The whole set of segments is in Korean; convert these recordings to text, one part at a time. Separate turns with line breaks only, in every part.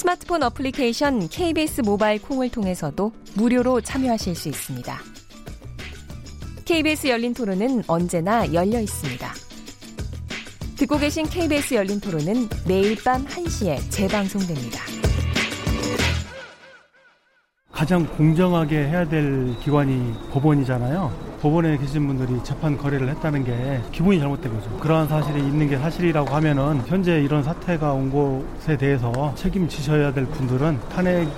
스마트폰 어플리케이션 KBS 모바일 콩을 통해서도 무료로 참여하실 수 있습니다. KBS 열린 토론은 언제나 열려 있습니다. 듣고 계신 KBS 열린 토론은 매일 밤 1시에 재방송됩니다.
가장 공정하게 해야 될 기관이 법원이잖아요. 법원에 계신 분들이 재판 거래를 했다는 게 기분이 잘못된 거죠. 그러한 사실이 있는 게 사실이라고 하면은 현재 이런 사태가 온 것에 대해서 책임지셔야 될 분들은 탄핵을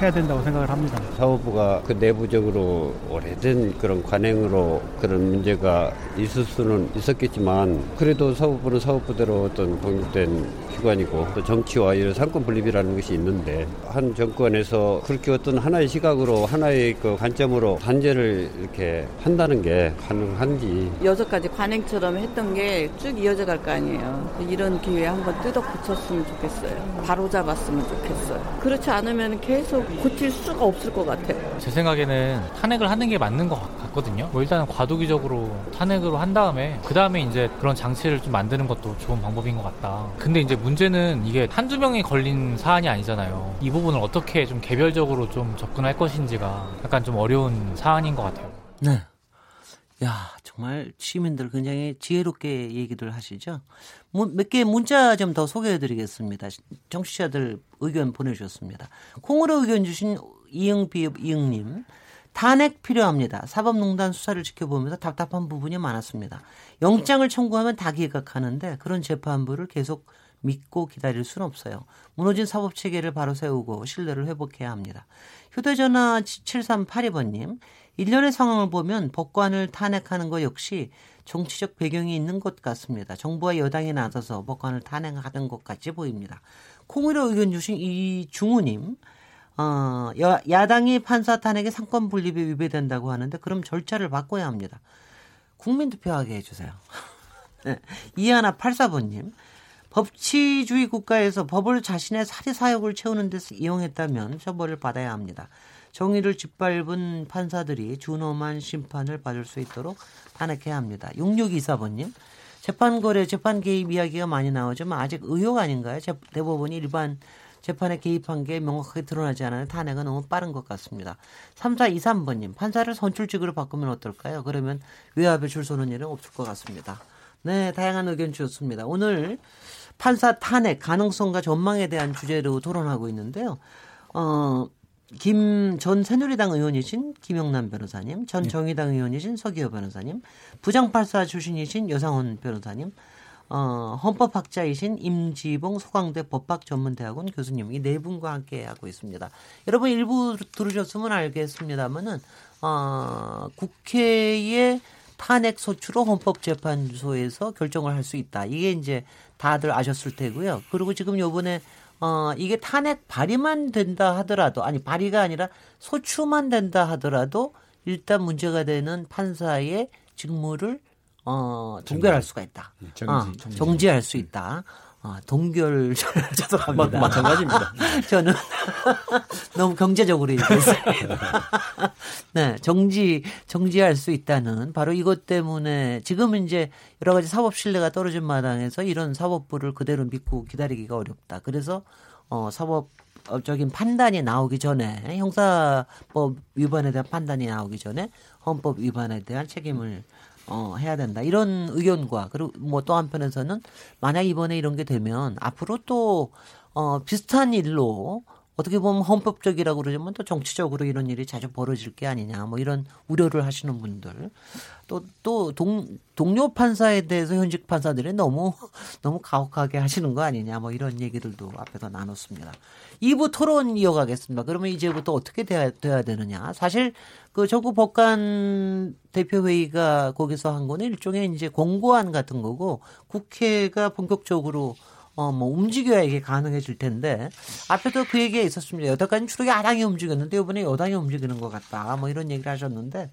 해야 된다고 생각을 합니다.
사법부가 그 내부적으로 오래된 그런 관행으로 그런 문제가 있을 수는 있었겠지만 그래도 사법부는 사법부대로 어떤 독립된 기관이고 또 정치와 이런 상권 분립이라는 것이 있는데 한 정권에서 그렇게 어떤 하나의 시각으로 하나의 그 관점으로 단죄를 이렇게 한다는 게 가능한지
여태까지 관행처럼 했던 게 쭉 이어져 갈 거 아니에요. 이런 기회에 한번 뜯어 고쳤으면 좋겠어요. 바로 잡았으면 좋겠어요. 그렇지 않으면 계속 고칠 수가 없을 것 같아요.
제 생각에는 탄핵을 하는 게 맞는 것 같거든요. 뭐 일단은 과도기적으로 탄핵으로 한 다음에 그 다음에 이제 그런 장치를 좀 만드는 것도 좋은 방법인 것 같다. 근데 이제 문제는 이게 한두 명이 걸린 사안이 아니잖아요. 이 부분을 어떻게 좀 개별적으로 좀 접근할 것인지가 약간 좀 어려운 사안인 것 같아요.
네. 야, 정말 시민들 굉장히 지혜롭게 얘기를 하시죠. 몇 개 문자 좀 더 소개해 드리겠습니다. 정치자들 의견 보내주셨습니다. 콩으로 의견 주신 이응비읍 이응님. 탄핵 필요합니다. 사법농단 수사를 지켜보면서 답답한 부분이 많았습니다. 영장을 청구하면 다 기각하는데 그런 재판부를 계속 믿고 기다릴 수는 없어요. 무너진 사법 체계를 바로 세우고 신뢰를 회복해야 합니다. 휴대전화 7382번님, 일련의 상황을 보면 법관을 탄핵하는 것 역시 정치적 배경이 있는 것 같습니다. 정부와 여당이 나서서 법관을 탄핵하는 것 같이 보입니다. 콩으로 의견 주신 이중우님, 어, 야, 야당이 판사 탄핵의 상권 분립에 위배된다고 하는데 그럼 절차를 바꿔야 합니다. 국민 투표하게 해주세요. 네. 이하나 84번님, 법치주의 국가에서 법을 자신의 사리 사욕을 채우는 데서 이용했다면 처벌을 받아야 합니다. 정의를 짓밟은 판사들이 준엄한 심판을 받을 수 있도록 탄핵해야 합니다. 6624번님. 재판 거래, 재판 개입 이야기가 많이 나오지만 아직 의혹 아닌가요? 대법원이 일반 재판에 개입한 게 명확하게 드러나지 않아요. 탄핵은 너무 빠른 것 같습니다. 3423번님, 판사를 선출직으로 바꾸면 어떨까요? 그러면 외압에 줄 서는 일은 없을 것 같습니다. 네, 다양한 의견 주셨습니다. 오늘 판사 탄핵 가능성과 전망에 대한 주제로 토론하고 있는데요. 어, 김 전 새누리당 의원이신 김영남 변호사님, 전 네. 정의당 의원이신 서기호 변호사님, 부장팔사 출신이신 여상원 변호사님, 어, 헌법학자이신 임지봉 소강대 법학전문대학원 교수님 이 네 분과 함께 하고 있습니다. 여러분 일부 들으셨으면 알겠습니다만은 어, 국회의 탄핵 소추로 헌법재판소에서 결정을 할 수 있다. 이게 이제 다들 아셨을 테고요. 그리고 지금 요번에 어, 이게 탄핵 발의만 된다 하더라도, 아니, 발의가 아니라 소추만 된다 하더라도 일단 문제가 되는 판사의 직무를 어, 동결할 수가 있다. 예, 정지, 어, 정지. 정지할 수 있다. 어, 동결 죄송합니다.
마 찬가지입니다.
저는 너무 경제적으로 얘기했어요. 네, 정지 정지할 수 있다는 바로 이것 때문에 지금 이제 여러 가지 사법 신뢰가 떨어진 마당에서 이런 사법부를 그대로 믿고 기다리기가 어렵다. 그래서 어 사법 적인 판단이 나오기 전에 형사법 위반에 대한 판단이 나오기 전에 헌법 위반에 대한 책임을 어, 해야 된다. 이런 의견과 그리고 뭐 또 한편에서는 만약 이번에 이런 게 되면 앞으로 또 어, 비슷한 일로 어떻게 보면 헌법적이라고 그러지만 또 정치적으로 이런 일이 자주 벌어질 게 아니냐 뭐 이런 우려를 하시는 분들 또또 동료 판사에 대해서 현직 판사들이 너무 너무 가혹하게 하시는 거 아니냐 뭐 이런 얘기들도 앞에서 나눴습니다. 2부 토론 이어가겠습니다. 그러면 이제부터 어떻게 돼야, 돼야 되느냐. 사실 그 전국 법관 대표회의가 거기서 한 거는 일종의 이제 공고안 같은 거고 국회가 본격적으로 어, 뭐, 움직여야 이게 가능해질 텐데, 앞에도 그 얘기가 있었습니다. 여태까지 주로 야당이 움직였는데, 이번에 여당이 움직이는 것 같다. 뭐 이런 얘기를 하셨는데,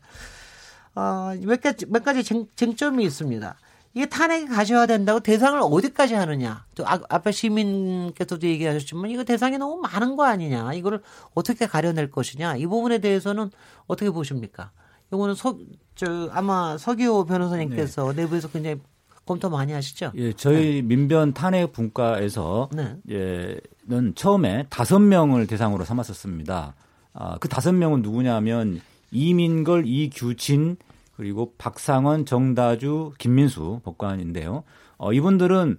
어, 몇 가지, 몇 가지 쟁, 쟁점이 있습니다. 이게 탄핵이 가셔야 된다고 대상을 어디까지 하느냐. 또 아, 앞에 시민께서도 얘기하셨지만 이거 대상이 너무 많은 거 아니냐. 이거를 어떻게 가려낼 것이냐. 이 부분에 대해서는 어떻게 보십니까? 이거는 서, 저, 아마 서기호 변호사님께서 네. 내부에서 굉장히 검토 많이 하시죠?
예, 저희 네. 민변 탄핵 분과에서 네. 예,는 처음에 다섯 명을 대상으로 삼았었습니다. 아, 그 다섯 명은 누구냐면 이민걸, 이규진, 그리고 박상원, 정다주, 김민수 법관인데요. 어, 이분들은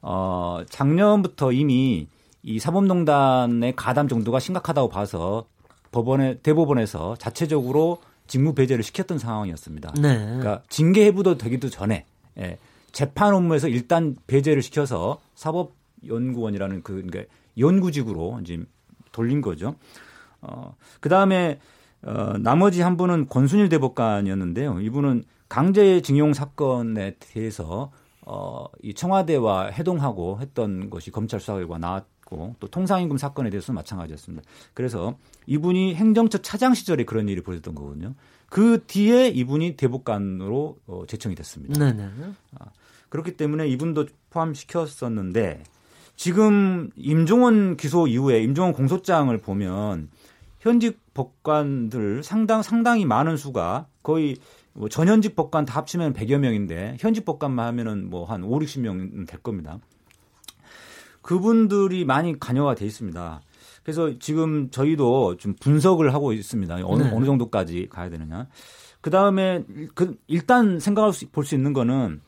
어, 작년부터 이미 이 사법농단의 가담 정도가 심각하다고 봐서 법원에 대법원에서 자체적으로 직무 배제를 시켰던 상황이었습니다. 네. 그러니까 징계 해부도 되기도 전에 예, 재판 업무에서 일단 배제를 시켜서 사법연구원이라는 그 그러니까 연구직으로 이제 돌린 거죠. 어, 그 다음에 어, 나머지 한 분은 권순일 대법관이었는데요. 이분은 강제징용 사건에 대해서 어, 이 청와대와 해동하고 했던 것이 검찰 수사 결과 나왔고 또 통상임금 사건에 대해서는 마찬가지였습니다. 그래서 이분이 행정처 차장 시절에 그런 일이 벌어졌던 거거든요. 그 뒤에 이분이 대법관으로 어, 제청이 됐습니다. 네네. 아, 그렇기 때문에 이분도 포함시켰었는데 지금 임종원 기소 이후에 임종원 공소장을 보면 현직 법관들 상당 상당히 많은 수가 거의 뭐 전현직 법관 다 합치면 100여 명인데 현직 법관만 하면은 뭐 한 5, 60명 될 겁니다. 그분들이 많이 관여가 돼 있습니다. 그래서 지금 저희도 좀 분석을 하고 있습니다. 어느, 네. 어느 정도까지 가야 되느냐. 그 다음에 그 일단 생각할 수, 볼 수 있는 거는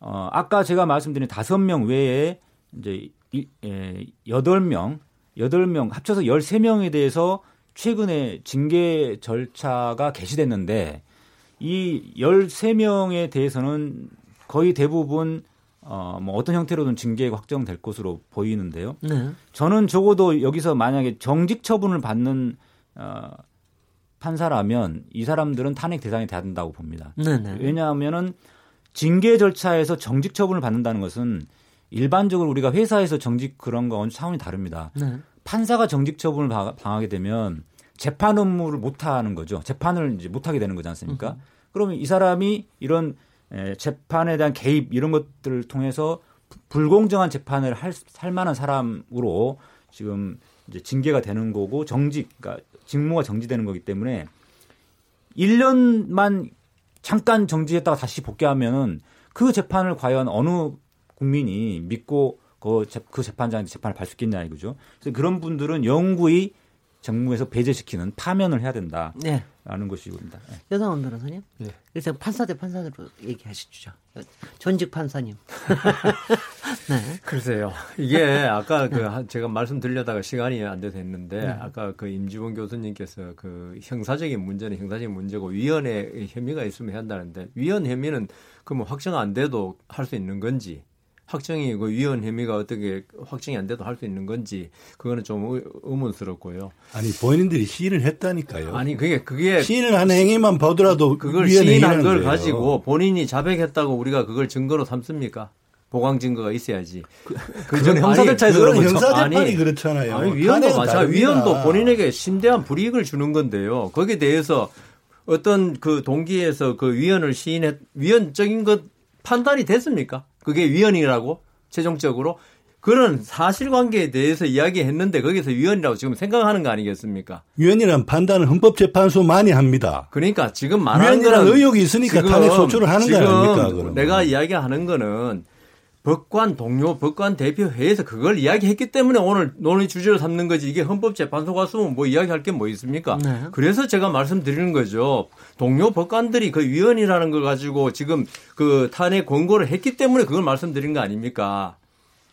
어, 아까 제가 말씀드린 다섯 명 외에 이제 여덟 명 여덟 명 합쳐서 열세 명에 대해서 최근에 징계 절차가 개시됐는데 이 13명에 대해서는 거의 대부분 어, 뭐 어떤 형태로든 징계가 확정될 것으로 보이는데요. 네. 저는 적어도 여기서 만약에 정직 처분을 받는 어, 판사라면 이 사람들은 탄핵 대상이 돼야 된다고 봅니다. 네, 네. 왜냐하면은 징계 절차에서 정직 처분을 받는다는 것은 일반적으로 우리가 회사에서 정직 그런 거는 차원이 다릅니다. 네. 판사가 정직 처분을 당하게 되면 재판 업무를 못 하는 거죠. 재판을 이제 못 하게 되는 거지 않습니까? 으흠. 그러면 이 사람이 이런 재판에 대한 개입 이런 것들을 통해서 불공정한 재판을 할, 할 만한 사람으로 지금 이제 징계가 되는 거고 정직, 그러니까 직무가 정지되는 거기 때문에 1년만 잠깐 정지했다가 다시 복귀하면은 그 재판을 과연 어느 국민이 믿고 그, 그 재판장한테 재판을 발수 있겠냐 이거죠. 그래서 그런 분들은 영구히 정무에서 배제시키는 파면을 해야 된다. 네. 라는 것이입니다. 네.
여상원 변호사님. 네. 일단 판사 대 판사로 얘기하시죠. 전직 판사님.
네. 글쎄요. 이게 아까 그 네. 제가 말씀드리려다가 시간이 안 돼서 했는데 네. 아까 그 임지원 교수님께서 그 형사적인 문제는 형사적인 문제고 위헌의 혐의가 있으면 해야 한다는데 위헌 혐의는 그러면 확정 안 돼도 할 수 있는 건지 확정이 그 위헌 혐의가 어떻게 확정이 안 돼도 할 수 있는 건지 그거는 좀 의문스럽고요.
아니 본인들이 시인을 했다니까요.
아니 그게 그게
시인을 한 행위만 보더라도
그걸 시인한 걸 거예요. 가지고 본인이 자백했다고 우리가 그걸 증거로 삼습니까? 보강 증거가 있어야지. 그,
그 전에 형사절차에서 그런 형사 재판이 아니, 그렇잖아요.
아니, 위헌도 마찬 위헌도 본인에게 심대한 불이익을 주는 건데요. 거기에 대해서 어떤 그 동기에서 그 위헌을 시인했 위헌적인 것 판단이 됐습니까? 그게 위헌이라고 최종적으로 그런 사실관계에 대해서 이야기했는데 거기서 위헌이라고 지금 생각하는 거 아니겠습니까?
위헌이란 판단을 헌법재판소 많이 합니다.
그러니까 지금 말하는 거는
의혹이 있으니까 탄핵 소추를 하는 거 아닙니까? 그러면.
내가 이야기하는 거는 법관 동료, 법관 대표회에서 그걸 이야기했기 때문에 오늘 논의 주제로 삼는 거지 이게 헌법재판소 갔으면 뭐 이야기할 게 뭐 있습니까? 네. 그래서 제가 말씀드리는 거죠. 동료 법관들이 그 위원이라는 걸 가지고 지금 그 탄핵 권고를 했기 때문에 그걸 말씀드린 거 아닙니까?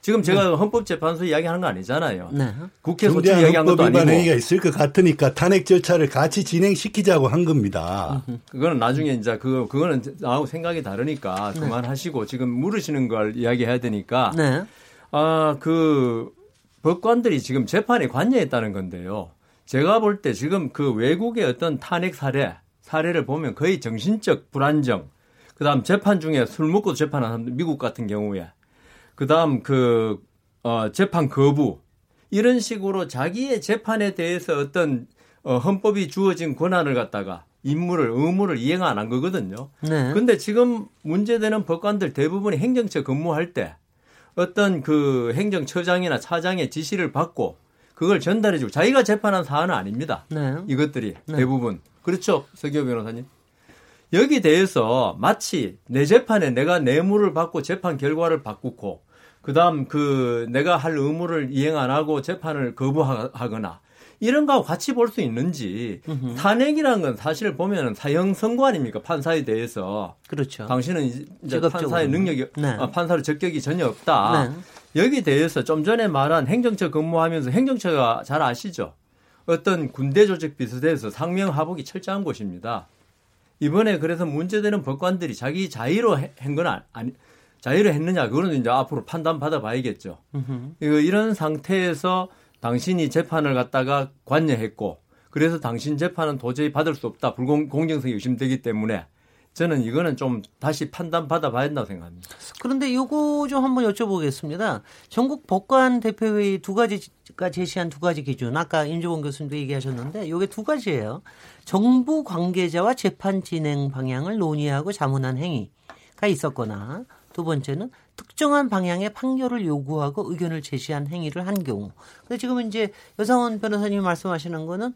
지금 제가 네. 헌법재판소 이야기하는 거 아니잖아요. 네. 국회 소추 이야기한 것도 아니고.
행위가 있을 것 같으니까 탄핵 절차를 같이 진행시키자고 한 겁니다.
그거는 나중에 이제 그 그거는 나하고 생각이 다르니까 네. 그만하시고 지금 물으시는 걸 이야기해야 되니까 네. 아그 법관들이 지금 재판에 관여했다는 건데요. 제가 볼 때 지금 그 외국의 어떤 탄핵 사례 사례를 보면 거의 정신적 불안정, 그다음 재판 중에 술 먹고 재판한 사람들 미국 같은 경우에 그다음 그 어, 재판 거부 이런 식으로 자기의 재판에 대해서 어떤 어, 헌법이 주어진 권한을 갖다가 임무를 의무를 이행 안 한 거거든요. 네. 근데 지금 문제되는 법관들 대부분이 행정처 근무할 때 어떤 그 행정처장이나 차장의 지시를 받고 그걸 전달해주고 자기가 재판한 사안은 아닙니다. 네. 이것들이 네. 대부분 그렇죠, 서기호 변호사님. 여기 대해서 마치 내 재판에 내가 뇌물을 받고 재판 결과를 바꾸고 그다음 그 내가 할 의무를 이행 안 하고 재판을 거부하거나 이런 거하고 같이 볼 수 있는지 으흠. 탄핵이라는 건 사실 보면은 사형 선고 아닙니까 판사에 대해서
그렇죠.
당신은 이제 판사의 능력이 네. 아, 판사로 적격이 전혀 없다. 네. 여기 대해서 좀 전에 말한 행정처 근무하면서 행정처가 잘 아시죠? 어떤 군대 조직 비슷해서 상명하복이 철저한 곳입니다. 이번에 그래서 문제되는 법관들이 자기 자의로 한 건 아니 자의로 했느냐 그거는 이제 앞으로 판단 받아 봐야겠죠. 이런 상태에서 당신이 재판을 갖다가 관여했고 그래서 당신 재판은 도저히 받을 수 없다. 불공정성이 의심되기 때문에 저는 이거는 좀 다시 판단 받아 봐야 된다고 생각합니다.
그런데 요거 좀 한번 여쭤보겠습니다. 전국 법관 대표회의 두 가지가 제시한 두 가지 기준. 아까 임조원 교수님도 얘기하셨는데 요게 두 가지예요. 정부 관계자와 재판 진행 방향을 논의하고 자문한 행위가 있었거나 두 번째는 특정한 방향의 판결을 요구하고 의견을 제시한 행위를 한 경우. 근데 지금 이제 여상원 변호사님이 말씀하시는 거는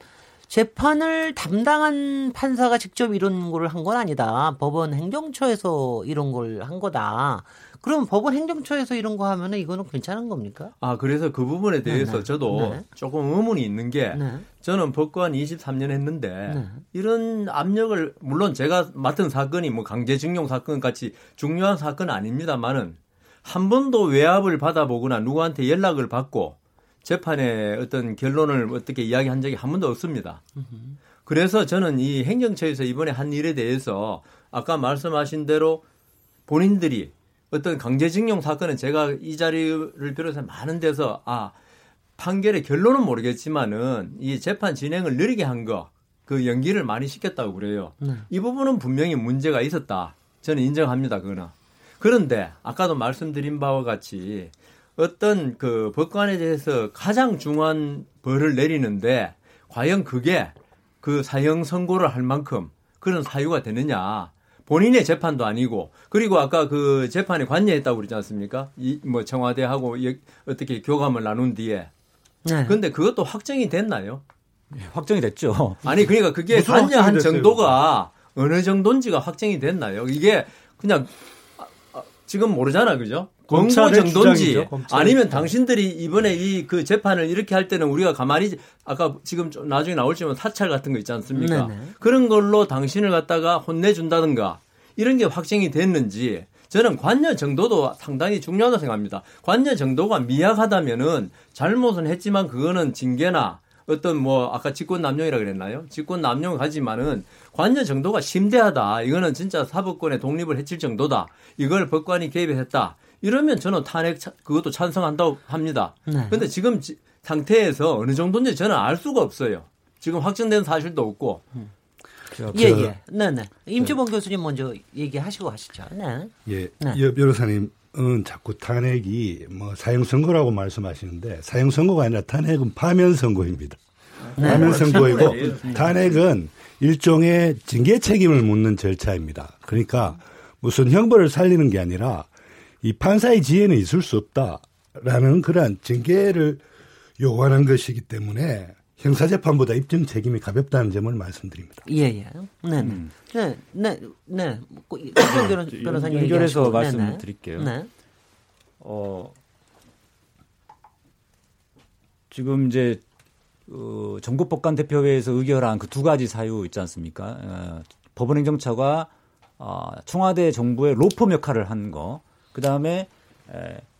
재판을 담당한 판사가 직접 이런 걸 한 건 아니다. 법원 행정처에서 이런 걸 한 거다. 그럼 법원 행정처에서 이런 거 하면은 이거는 괜찮은 겁니까?
아, 그래서 그 부분에 대해서 네네. 저도 네 조금 의문이 있는 게 네. 저는 법관 23년 했는데 네. 이런 압력을 물론 제가 맡은 사건이 뭐 강제징용 사건 같이 중요한 사건 아닙니다만은 한 번도 외압을 받아보거나 누구한테 연락을 받고 재판에 어떤 결론을 어떻게 이야기한 적이 한 번도 없습니다. 그래서 저는 이 행정처에서 이번에 한 일에 대해서 아까 말씀하신 대로 본인들이 어떤 강제징용 사건은 제가 이 자리를 비롯해서 많은 데서 아 판결의 결론은 모르겠지만은 이 재판 진행을 느리게 한 거 그 연기를 많이 시켰다고 그래요. 네. 이 부분은 분명히 문제가 있었다. 저는 인정합니다. 그거는. 그런데 아까도 말씀드린 바와 같이 어떤 그 법관에 대해서 가장 중요한 벌을 내리는데 과연 그게 그 사형 선고를 할 만큼 그런 사유가 되느냐. 본인의 재판도 아니고 그리고 아까 그 재판에 관여했다고 그러지 않습니까? 이 뭐 청와대하고 어떻게 교감을 나눈 뒤에. 네. 근데 그것도 확정이 됐나요?
네, 확정이 됐죠.
아니 그러니까 그게 관여한 정도가 어느 정도인지가 확정이 됐나요? 이게 그냥 아, 아, 지금 모르잖아, 그죠? 권고 정도인지 아니면 당신들이 이번에 이 그 재판을 이렇게 할 때는 우리가 가만히 아까 지금 나중에 나올지만 사찰 같은 거 있지 않습니까? 네네. 그런 걸로 당신을 갖다가 혼내준다든가 이런 게 확정이 됐는지 저는 관여 정도도 상당히 중요하다고 생각합니다. 관여 정도가 미약하다면은 잘못은 했지만 그거는 징계나 어떤 뭐 아까 직권 남용이라 그랬나요? 직권 남용을 가지만은 관여 정도가 심대하다. 이거는 진짜 사법권의 독립을 해칠 정도다. 이걸 법관이 개입했다. 이러면 저는 탄핵 그것도 찬성한다고 합니다. 그런데 네. 지금 지, 상태에서 어느 정도인지 저는 알 수가 없어요. 지금 확정된 사실도 없고. 음.
예, 예. 네, 네. 임주범 네. 교수님 먼저 얘기하시고 하시죠. 네.
예. 네. 변호사님 은 자꾸 탄핵이 뭐 사형 선고라고 말씀하시는데 사형 선고가 아니라 탄핵은 파면 선고입니다. 네. 파면 선고이고 네. 탄핵은 일종의 징계 책임을 묻는 절차입니다. 그러니까 무슨 형벌을 살리는 게 아니라 이 판사의 지혜는 있을 수 없다라는 그러한 징계를 요구하는 것이기 때문에 형사재판보다 입증 책임이 가볍다는 점을 말씀드립니다.
예, 예. 네, 음. 네, 네, 네.
변호사님 연결해서 말씀드릴게요. 네. 어, 지금 이제 어, 전국법관 대표회에서 의결한 그 두 가지 사유 있지 않습니까? 어, 법원행정처가 어, 청와대 정부의 로펌 역할을 한 거, 그 다음에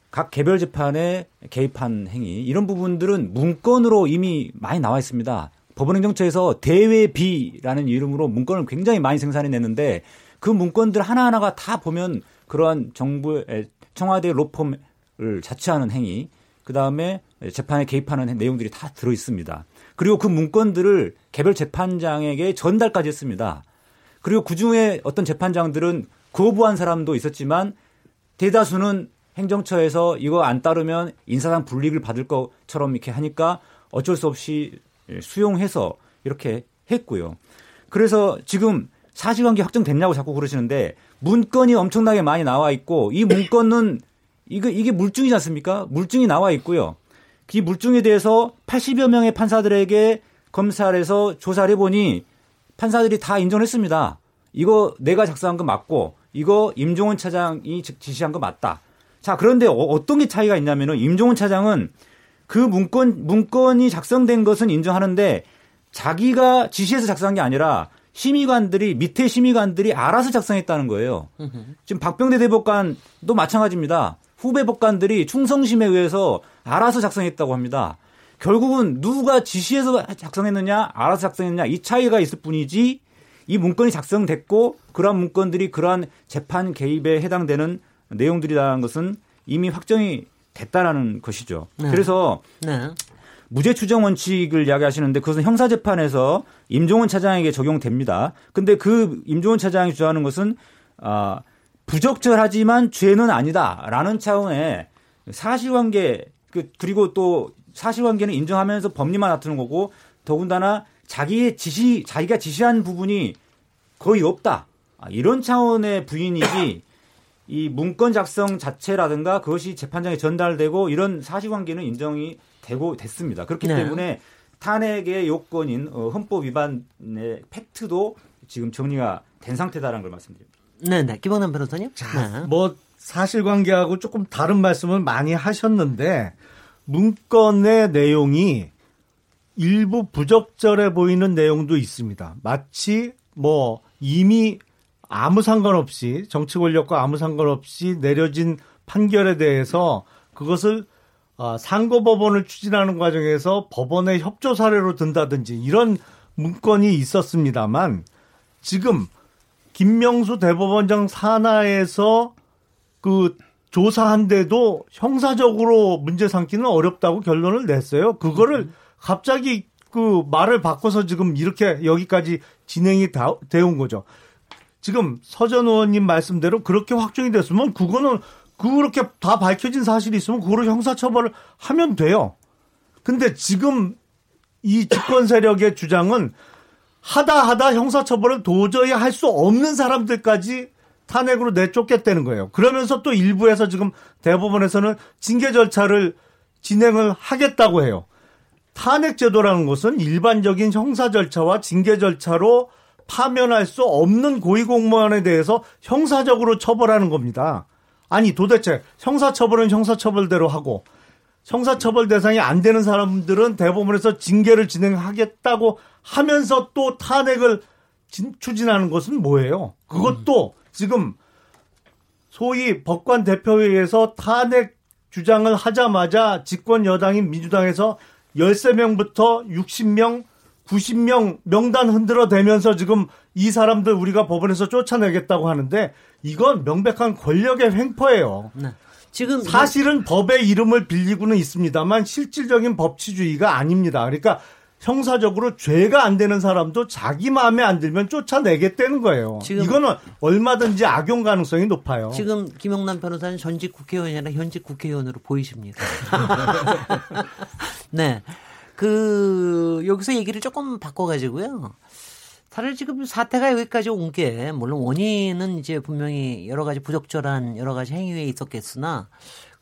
각 개별 재판에 개입한 행위 이런 부분들은 문건으로 이미 많이 나와 있습니다. 법원행정처에서 대외비라는 이름으로 문건을 굉장히 많이 생산해 냈는데 그 문건들 하나하나가 다 보면 그러한 정부의 청와대 로펌을 자처하는 행위, 그 다음에 재판에 개입하는 내용들이 다 들어 있습니다. 그리고 그 문건들을 개별 재판장에게 전달까지 했습니다. 그리고 그 중에 어떤 재판장들은 거부한 사람도 있었지만 대다수는 행정처에서 이거 안 따르면 인사상 불이익을 받을 것처럼 이렇게 하니까 어쩔 수 없이 수용해서 이렇게 했고요. 그래서 지금 사실관계 확정됐냐고 자꾸 그러시는데 문건이 엄청나게 많이 나와 있고 이 문건은 이거 이게 물증이지 않습니까? 물증이 나와 있고요. 이 물증에 대해서 80여 명의 판사들에게 검찰에서 조사를 해보니 판사들이 다 인정했습니다. 이거 내가 작성한 거 맞고 이거 임종원 차장이 지시한 거 맞다. 자 그런데 어, 떤게 차이가 있냐면은 임종원 차장은 그 문건 문건이 작성된 것은 인정하는데 자기가 지시해서 작성한 게 아니라 심의관들이 밑에 심의관들이 알아서 작성했다는 거예요. 지금 박병대 대법관도 마찬가지입니다. 후배 법관들이 충성심에 의해서 알아서 작성했다고 합니다. 결국은 누가 지시해서 작성했느냐, 알아서 작성했느냐 이 차이가 있을 뿐이지 이 문건이 작성됐고 그러한 문건들이 그러한 재판 개입에 해당되는 내용들이라는 것은 이미 확정이 됐다라는 것이죠. 네. 그래서 네. 무죄 추정 원칙을 이야기하시는데 그것은 형사 재판에서 임종원 차장에게 적용됩니다. 근데 그 임종원 차장이 주장하는 것은 아 부적절하지만 죄는 아니다라는 차원의 사실관계 그 그리고 또 사실관계는 인정하면서 법리만 나타는 거고 더군다나 자기의 지시 자기가 지시한 부분이 거의 없다 아, 이런 차원의 부인이지 이 문건 작성 자체라든가 그것이 재판장에 전달되고 이런 사실관계는 인정이 되고 됐습니다. 그렇기 네. 때문에 탄핵의 요건인 어, 헌법 위반의 팩트도 지금 정리가 된 상태다라는 걸 말씀드립니다.
네, 네. 김원남 변호사님.
자, 네. 뭐 사실관계하고 조금 다른 말씀을 많이 하셨는데 문건의 내용이 일부 부적절해 보이는 내용도 있습니다. 마치 뭐 이미 아무 상관없이 정치 권력과 아무 상관없이 내려진 판결에 대해서 그것을 어, 상고법원을 추진하는 과정에서 법원의 협조 사례로 든다든지 이런 문건이 있었습니다만 지금 김명수 대법원장 산하에서 그 조사한데도 형사적으로 문제 삼기는 어렵다고 결론을 냈어요. 그거를 갑자기 그 말을 바꿔서 지금 이렇게 여기까지 진행이 되어 온 거죠. 지금 서전 의원님 말씀대로 그렇게 확정이 됐으면 그거는 그렇게 다 밝혀진 사실이 있으면 그거로 형사처벌을 하면 돼요. 근데 지금 이 집권 세력의 주장은 하다 하다 형사처벌을 도저히 할 수 없는 사람들까지 탄핵으로 내쫓겠다는 거예요. 그러면서 또 일부에서 지금 대법원에서는 징계 절차를 진행을 하겠다고 해요. 탄핵 제도라는 것은 일반적인 형사 절차와 징계 절차로 파면할 수 없는 고위공무원에 대해서 형사적으로 처벌하는 겁니다. 아니 도대체 형사처벌은 형사처벌대로 하고 형사처벌 대상이 안 되는 사람들은 대법원에서 징계를 진행하겠다고 하면서 또 탄핵을 추진하는 것은 뭐예요? 그것도 지금 소위 법관 대표회의에서 탄핵 주장을 하자마자 집권 여당인 민주당에서 13명부터 60명 90명 명단 흔들어 대면서 지금 이 사람들 우리가 법원에서 쫓아내겠다고 하는데 이건 명백한 권력의 횡포예요. 네. 지금 사실은 법의 이름을 빌리고는 있습니다만 실질적인 법치주의가 아닙니다. 그러니까 형사적으로 죄가 안 되는 사람도 자기 마음에 안 들면 쫓아내겠다는 거예요. 지금 이거는 얼마든지 악용 가능성이 높아요.
지금 김영남 변호사는 전직 국회의원이 아니라 현직 국회의원으로 보이십니다. 네. 그 여기서 얘기를 조금 바꿔가지고요. 사실 지금 사태가 여기까지 온 게 물론 원인은 이제 분명히 여러 가지 부적절한 여러 가지 행위에 있었겠으나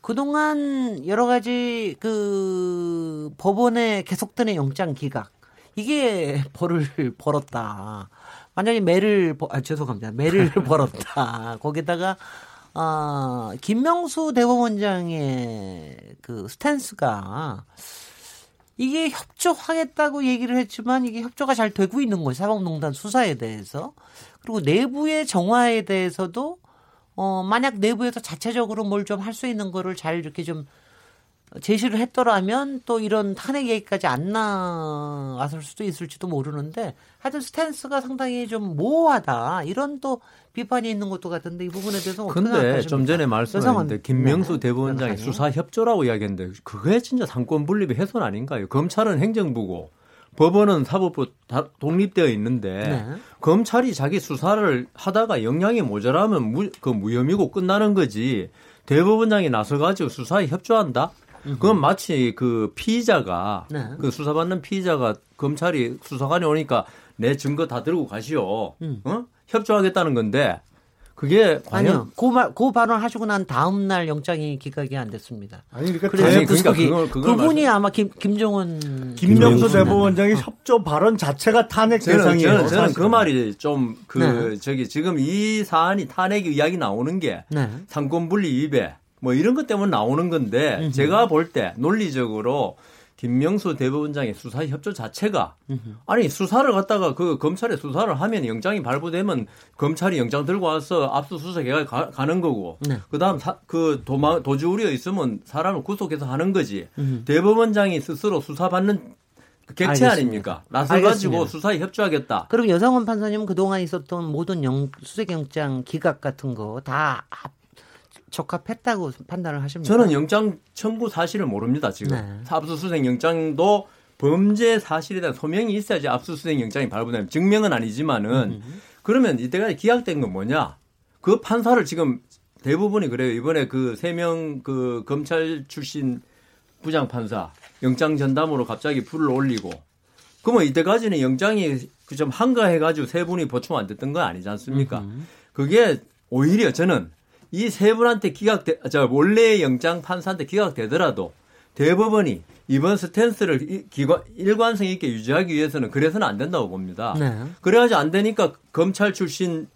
그동안 여러 가지 그 법원에 계속되는 영장 기각 이게 벌을 벌었다. 완전히 매를 아 죄송합니다. 매를 벌었다. 거기다가 아 김명수 대법원장의 그 스탠스가 이게 협조하겠다고 얘기를 했지만 이게 협조가 잘 되고 있는 거예요. 사법농단 수사에 대해서. 그리고 내부의 정화에 대해서도 어 만약 내부에서 자체적으로 뭘 좀 할 수 있는 거를 잘 이렇게 좀 제시를 했더라면 또 이런 탄핵 얘기까지 안 나왔을 수도 있을지도 모르는데 하여튼 스탠스가 상당히 좀 모호하다 이런 또 비판이 있는 것도 같은데 이 부분에 대해서 어떻게 근데
좀 전에 말씀하셨는데 김명수 네. 대법원장이 수사 협조라고 이야기했는데 그게 진짜 상권 분립의 훼손 아닌가요? 검찰은 행정부고 법원은 사법부 다 독립되어 있는데 네. 검찰이 자기 수사를 하다가 역량이 모자라면 무, 그 무혐의고 끝나는 거지 대법원장이 나서가지고 수사에 협조한다? 그건 마치 그 피의자가
네.
그 수사받는 피의자가 검찰이 수사관이 오니까 내 증거 다 들고 가시오.
음.
어? 협조하겠다는 건데 그게 과연
아니요. 그, 말, 그 발언 하시고 난 다음 날 영장이 기각이 안 됐습니다.
아니 그러니까
그래서
아니,
그
그러니까 그걸- 그걸
그분이
말씀-
아마 김, 김정은
김명수
네.
대법원장의 협조 발언 자체가 탄핵
저는,
대상이에요.
저는, 저는 그. 말이 좀그
네.
저기 지금 이 사안이 탄핵 이야기 나오는 게
네.
상권 분리 위배 뭐 이런 것 때문에 나오는 건데 제가 볼 때 논리적으로 김명수 대법원장의 수사 협조 자체가 아니 수사를 갖다가 그 검찰에 수사를 하면 영장이 발부되면 검찰이 영장 들고 와서 압수수색해 가, 가는 거고
네.
그다음 사, 그 도망 도주 우려 있으면 사람을 구속해서 하는 거지 대법원장이 스스로 수사받는 그 객체
알겠습니다.
아닙니까? 나서 가지고. 수사에 협조하겠다.
그럼 여성원 판사님은 그동안 있었던 모든 영, 수색영장 기각 같은 거 다 적합했다고 판단을 하십니까?
저는 영장 청구 사실을 모릅니다 지금
네.
압수수색 영장도 범죄 사실에 대한 소명이 있어야지 압수수색 영장이 발부되면 증명은 아니지만은 그러면 이때까지 기각된 건 뭐냐 그 판사를 지금 대부분이 그래요 이번에 그 세 명 그 검찰 출신 부장 판사 영장 전담으로 갑자기 불을 올리고 그러면 이때까지는 영장이 그 좀 한가해가지고 세 분이 보충 안 됐던 건 아니지 않습니까? 그게 오히려 저는 이 세 분한테 기각돼, 저 원래의 영장 판사한테 기각되더라도 대법원이 이번 스탠스를 이- 기관, 일관성 있게 유지하기 위해서는 그래서는 안 된다고 봅니다.
네.
그래가지고 안 되니까 검찰 출신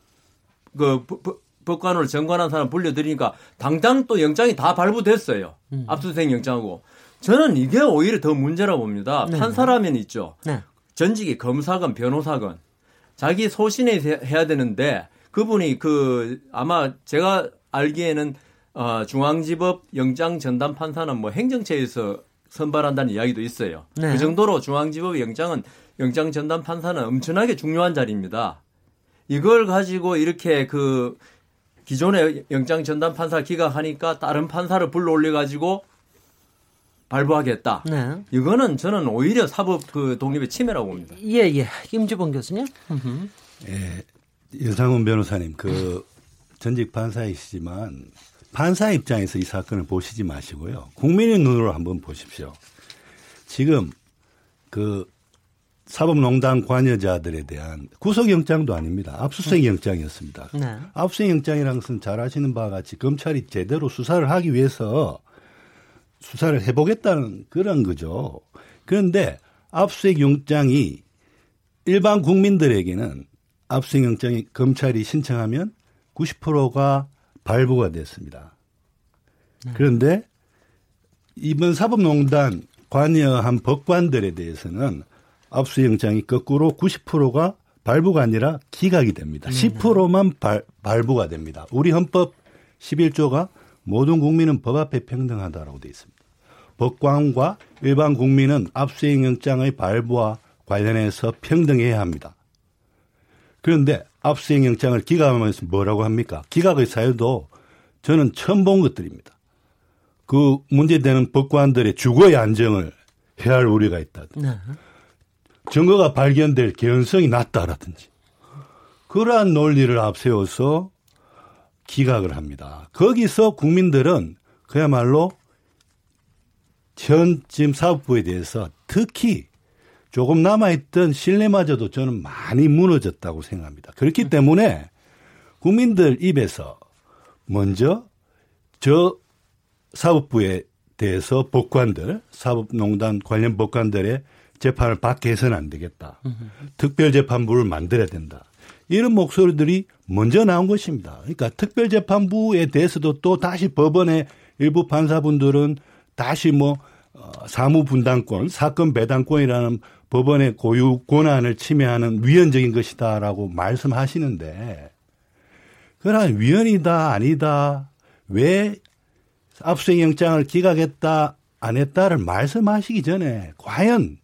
그 법- 법관으로 정관한 사람 불려드리니까 당장 또 영장이 다 발부됐어요. 압수수색 영장하고. 저는 이게 오히려 더 문제라고 봅니다.
네.
판사라면 있죠.
네.
전직이 검사건 변호사건 자기 소신에 해야 되는데 그분이 그 아마 제가 알기에는 어, 중앙지법 영장 전담 판사는 뭐 행정처에서 선발한다는 이야기도 있어요.
네.
그 정도로 중앙지법 영장은 영장 전담 판사는 엄청나게 중요한 자리입니다. 이걸 가지고 이렇게 그 기존의 영장 전담 판사 기각하니까 다른 판사를 불러 올려 가지고 발부하겠다.
네.
이거는 저는 오히려 사법 그 독립의 침해라고 봅니다.
예, 예. 임주봉 교수님.
예, 윤상훈 변호사님, 그 전직 판사이시지만 판사 입장에서 이 사건을 보시지 마시고요. 국민의 눈으로 한번 보십시오. 지금 그 사법농단 관여자들에 대한 구속영장도 아닙니다. 압수수색 영장이었습니다.
네.
압수수색 영장이라는 것은 잘 아시는 바와 같이 검찰이 제대로 수사를 하기 위해서 수사를 해보겠다는 그런 거죠. 그런데 압수수색 영장이 일반 국민들에게는 압수수색 영장이 검찰이 신청하면 90%가 발부가 됐습니다. 그런데 이번 사법농단 관여한 법관들에 대해서는 압수영장이 거꾸로 90%가 발부가 아니라 기각이 됩니다. 10%만 발, 발부가 됩니다. 우리 헌법 11조가 모든 국민은 법 앞에 평등하다라고 되어 있습니다. 법관과 일반 국민은 압수수색 영장의 발부와 관련해서 평등해야 합니다. 그런데 압수수색 영장을 기각하면서 뭐라고 합니까? 기각의 사유도 저는 처음 본 것들입니다. 그 문제되는 법관들의 주거의 안정을 해할 우려가 있다.
네.
증거가 발견될 개연성이 낮다라든지 그러한 논리를 앞세워서 기각을 합니다. 거기서 국민들은 그야말로 현 지금 사업부에 대해서 특히 조금 남아있던 신뢰마저도 저는 많이 무너졌다고 생각합니다. 그렇기 때문에 국민들 입에서 먼저 저 사법부에 대해서 법관들, 사법농단 관련 법관들의 재판을 받게 해서는 안 되겠다. 특별재판부를 만들어야 된다. 이런 목소리들이 먼저 나온 것입니다. 그러니까 특별재판부에 대해서도 또 다시 법원의 일부 판사분들은 다시 뭐 어, 사무분담권, 사건 배당권이라는 법원의 고유 권한을 침해하는 위헌적인 것이다라고 말씀하시는데 그러나 위헌이다 아니다 왜 압수수색 영장을 기각했다 안 했다를 말씀하시기 전에 과연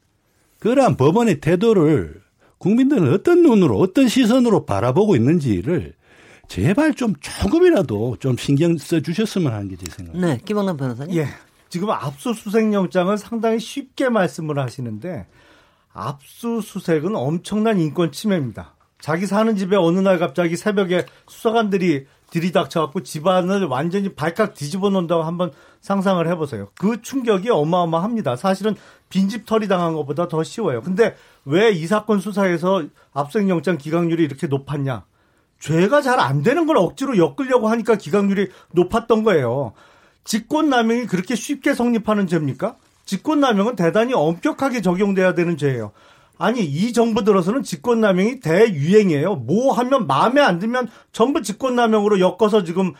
그러한 법원의 태도를 국민들은 어떤 눈으로 어떤 시선으로 바라보고 있는지를 제발 좀 조금이라도 좀 신경 써 주셨으면 하는 게 제 생각.
네, 김학남 변호사님.
예. 지금 압수수색 영장을 상당히 쉽게 말씀을 하시는데 압수수색은 엄청난 인권 침해입니다. 자기 사는 집에 어느 날 갑자기 새벽에 수사관들이 들이닥쳐갖고 집안을 완전히 발칵 뒤집어 놓는다고 한번 상상을 해보세요. 그 충격이 어마어마합니다. 사실은 빈집 털이 당한 것보다 더 쉬워요. 근데 왜 이 사건 수사에서 압수영장 기각률이 이렇게 높았냐? 죄가 잘 안 되는 걸 억지로 엮으려고 하니까 기각률이 높았던 거예요. 직권남용이 그렇게 쉽게 성립하는 죄입니까? 직권남용은 대단히 엄격하게 적용돼야 되는 죄예요. 아니 이 정부 들어서는 직권남용이 대유행이에요. 뭐 하면 마음에 안 들면 전부 직권남용으로 엮어서 지금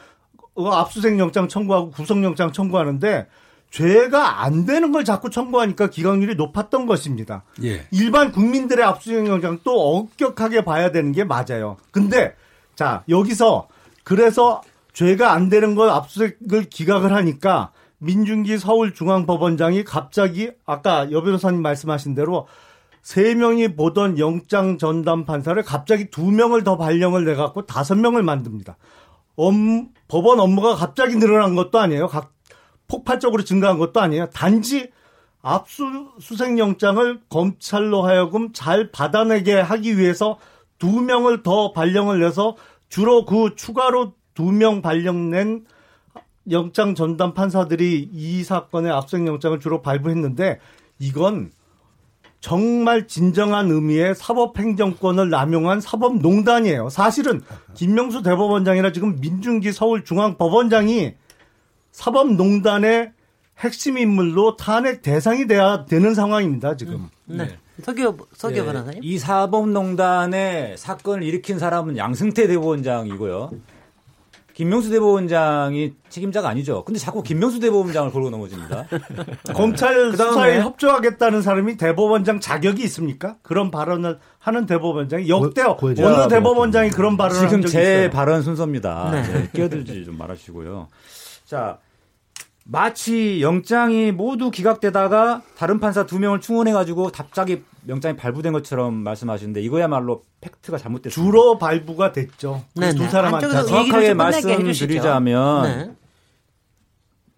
어, 압수수색 영장 청구하고 구속영장 청구하는데 죄가 안 되는 걸 자꾸 청구하니까 기각률이 높았던 것입니다. 예. 일반 국민들의 압수수색 영장 또 엄격하게 봐야 되는 게 맞아요. 근데 자 여기서 그래서 죄가 안 되는 걸 압수수색을 기각을 하니까 민중기 서울중앙법원장이 갑자기 아까 여 변호사님 말씀하신 대로 세 명이 보던 영장 전담 판사를 갑자기 두 명을 더 발령을 내 갖고 다섯 명을 만듭니다. 업, 법원 업무가 갑자기 늘어난 것도 아니에요. 막 폭발적으로 증가한 것도 아니에요. 단지 압수수색 영장을 검찰로 하여금 잘 받아내게 하기 위해서 두 명을 더 발령을 내서 주로 그 추가로 두 명 발령낸 영장 전담 판사들이 이 사건의 압수수색 영장을 주로 발부했는데 이건 정말 진정한 의미의 사법행정권을 남용한 사법농단이에요. 사실은 김명수 대법원장이나 지금 민중기 서울중앙법원장이 사법농단의 핵심 인물로 탄핵 대상이 돼야 되는 상황입니다. 지금.
음, 네. 서기호 서기호 네. 변호사님.
이 사법농단의 사건을 일으킨 사람은 양승태 대법원장이고요. 김명수 대법원장이 책임자가 아니죠. 근데 자꾸 김명수 대법원장을 걸고 넘어집니다.
검찰 수사에 협조하겠다는 사람이 대법원장 자격이 있습니까? 그런 발언을 하는 대법원장이 역대 고, 어느 대법원장이 그런 발언을
지금 제
있어요?
발언 순서입니다. 네. 네, 끼어들지 좀 말하시고요. 자, 마치 영장이 모두 기각되다가 다른 판사 두 명을 충원해가지고 갑자기 영장이 발부된 것처럼 말씀하시는데 이거야말로 팩트가 잘못됐습니다.
주로 발부가 됐죠. 네, 두 네. 사람한테
정확하게 말씀드리자면 네.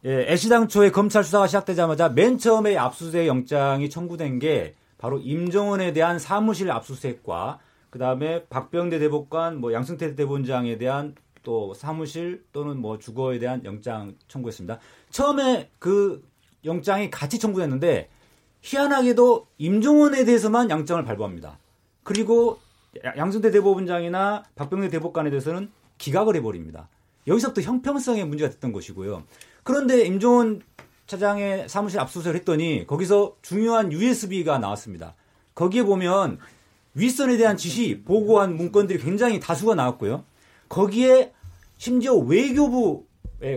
예, 애시당초에 검찰 수사가 시작되자마자 맨 처음에 압수수색 영장이 청구된 게 바로 임종원에 대한 사무실 압수수색과 그 다음에 박병대 대법관, 뭐 양승태 대본장에 대한 또 사무실 또는 뭐 주거에 대한 영장 청구했습니다. 처음에 그 영장이 같이 청구됐는데 희한하게도 임종원에 대해서만 양장을 발부합니다. 그리고 양승태 대법원장이나 박병대 대법관에 대해서는 기각을 해버립니다. 여기서부터 형평성의 문제가 됐던 것이고요. 그런데 임종원 차장의 사무실 압수수색을 했더니 거기서 중요한 USB가 나왔습니다. 거기에 보면 윗선에 대한 지시, 보고한 문건들이 굉장히 다수가 나왔고요. 거기에 심지어 외교부에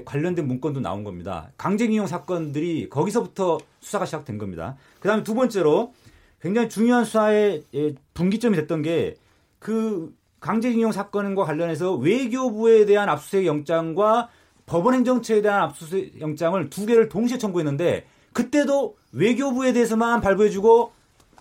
관련된 문건도 나온 겁니다. 강제징용 사건들이 거기서부터 수사가 시작된 겁니다. 그 다음에 두 번째로 굉장히 중요한 수사의 예, 분기점이 됐던 게 그 강제징용 사건과 관련해서 외교부에 대한 압수수색 영장과 법원 행정처에 대한 압수수색 영장을 두 개를 동시에 청구했는데 그때도 외교부에 대해서만 발부해주고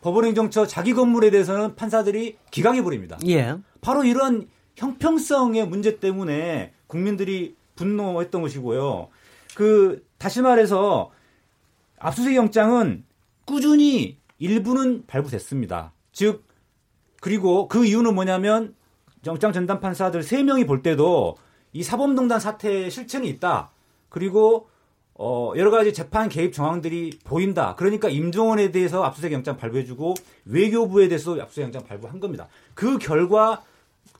법원 행정처 자기 건물에 대해서는 판사들이 기각해 버립니다. 예. 바로 이런 형평성의 문제 때문에 국민들이 분노했던 것이고요. 그 다시 말해서 압수수색 영장은 꾸준히 일부는 발부됐습니다. 즉 그리고 그 이유는 뭐냐면 영장 전담 판사들 3명이 볼 때도 이 사법농단 사태에 실체는 있다. 그리고 어 여러 가지 재판 개입 정황들이 보인다. 그러니까 임종원에 대해서 압수수색 영장 발부해 주고 외교부에 대해서 압수수색 영장 발부한 겁니다. 그 결과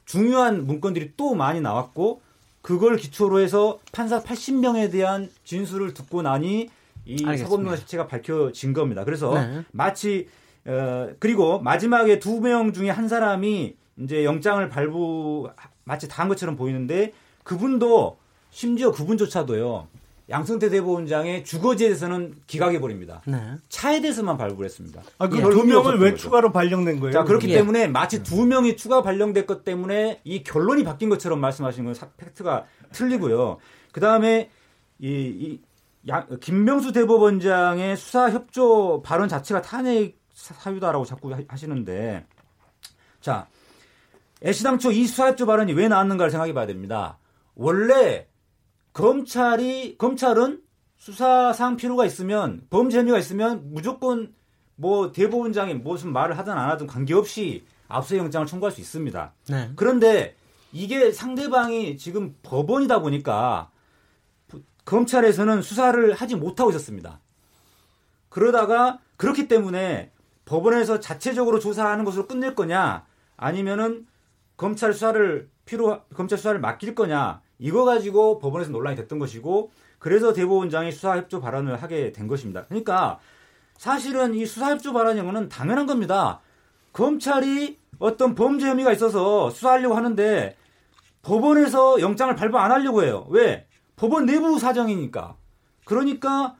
중요한 문건들이 또 많이 나왔고 그걸 기초로 해서 판사 80명에 대한 진술을 듣고 나니 이 사법농단 실체가 밝혀진 겁니다. 그래서 네. 마치 어 그리고 마지막에 두 명 중에 한 사람이 이제 영장을 발부 마치 다 한 것처럼 보이는데 그분도 심지어 그분조차도요. 양승태 대법원장의 주거지에 대해서는 기각해 버립니다. 네. 차에 대해서만 발부를 했습니다.
아, 그두 예. 명을 왜 거죠. 추가로 발령된 거예요?
자, 그렇기 예. 때문에 마치 두 명이 추가 발령된 것 때문에 이 결론이 바뀐 것처럼 말씀하시는 건 팩트가 틀리고요. 그 다음에 이, 이 야, 김명수 대법원장의 수사 협조 발언 자체가 탄핵 사유다라고 자꾸 하시는데 자 애시당초 이 수사 협조 발언이 왜 나왔는가를 생각해 봐야 됩니다. 원래 검찰이 검찰은 수사상 필요가 있으면 범죄 혐의가 있으면 무조건 뭐 대법원장이 무슨 말을 하든 안 하든 관계없이 압수영장을 청구할 수 있습니다. 네. 그런데 이게 상대방이 지금 법원이다 보니까 검찰에서는 수사를 하지 못하고 있었습니다. 그러다가 그렇기 때문에 법원에서 자체적으로 조사하는 것으로 끝낼 거냐 아니면은 검찰 수사를 필요 검찰 수사를 맡길 거냐 이거 가지고 법원에서 논란이 됐던 것이고 그래서 대법원장이 수사협조 발언을 하게 된 것입니다. 그러니까 사실은 이 수사협조 발언은 당연한 겁니다. 검찰이 어떤 범죄 혐의가 있어서 수사하려고 하는데 법원에서 영장을 발부 안 하려고 해요. 왜? 법원 내부 사정이니까. 그러니까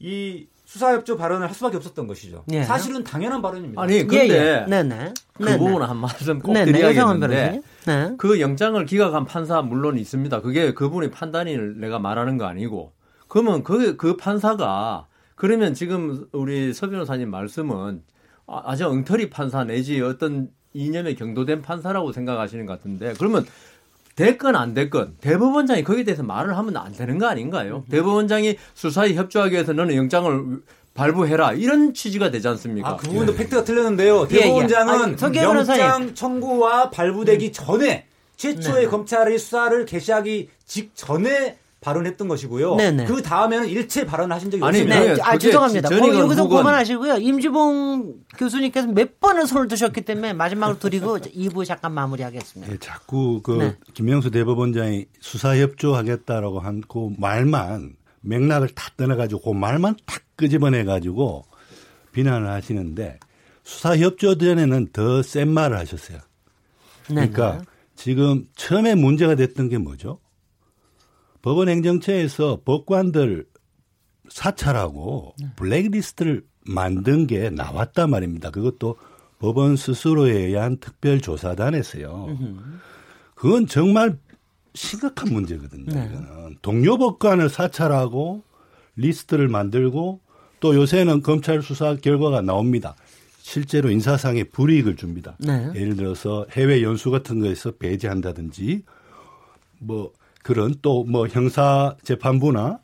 이 수사협조 발언을 할 수밖에 없었던 것이죠. 예. 사실은 당연한 발언입니다.
아니 근데 예, 예. 네네. 그 네네. 부분은 한 말씀 꼭 네네. 드려야겠는데 네. 그 영장을 기각한 판사 물론 있습니다. 그게 그분의 판단을 내가 말하는 거 아니고 그러면 그, 그 판사가 그러면 지금 우리 서 변호사님 말씀은 아, 아주 엉터리 판사 내지 어떤 이념에 경도된 판사라고 생각하시는 것 같은데 그러면 됐건 안 됐건 대법원장이 거기에 대해서 말을 하면 안 되는 거 아닌가요? 음. 대법원장이 수사에 협조하기 위해서 너는 영장을 발부해라 이런 취지가 되지 않습니까?
아, 그 부분도 예. 팩트가 틀렸는데요. 예, 예. 대법원장은 예, 예. 영장 청구와 발부되기 음. 전에 최초의 네. 검찰의 수사를 개시하기 직전에 발언했던 것이고요. 네네. 그 다음에는 일체 발언하신 적이 아니, 없습니다.
네. 아, 죄송합니다. 거, 여기서 혹은... 그만하시고요. 임주봉 교수님께서 몇 번을 손을 드셨기 때문에 마지막으로 드리고 2부 잠깐 마무리하겠습니다.
네, 자꾸 그 네. 김영수 대법원장이 수사 협조하겠다라고 한 그 말만 맥락을 다 떠나가지고 그 말만 탁 끄집어내가지고 비난을 하시는데 수사 협조 전에는 더 센 말을 하셨어요. 그러니까. 지금 처음에 문제가 됐던 게 뭐죠? 법원 행정처에서 법관들 사찰하고 네. 블랙리스트를 만든 게 나왔단 말입니다. 그것도 법원 스스로에 의한 특별조사단에서요. 그건 정말 심각한 문제거든요. 네. 이거는. 동료 법관을 사찰하고 리스트를 만들고 또 요새는 검찰 수사 결과가 나옵니다. 실제로 인사상의 불이익을 줍니다. 네. 예를 들어서 해외 연수 같은 거에서 배제한다든지 뭐 그런 또 뭐 형사 재판부나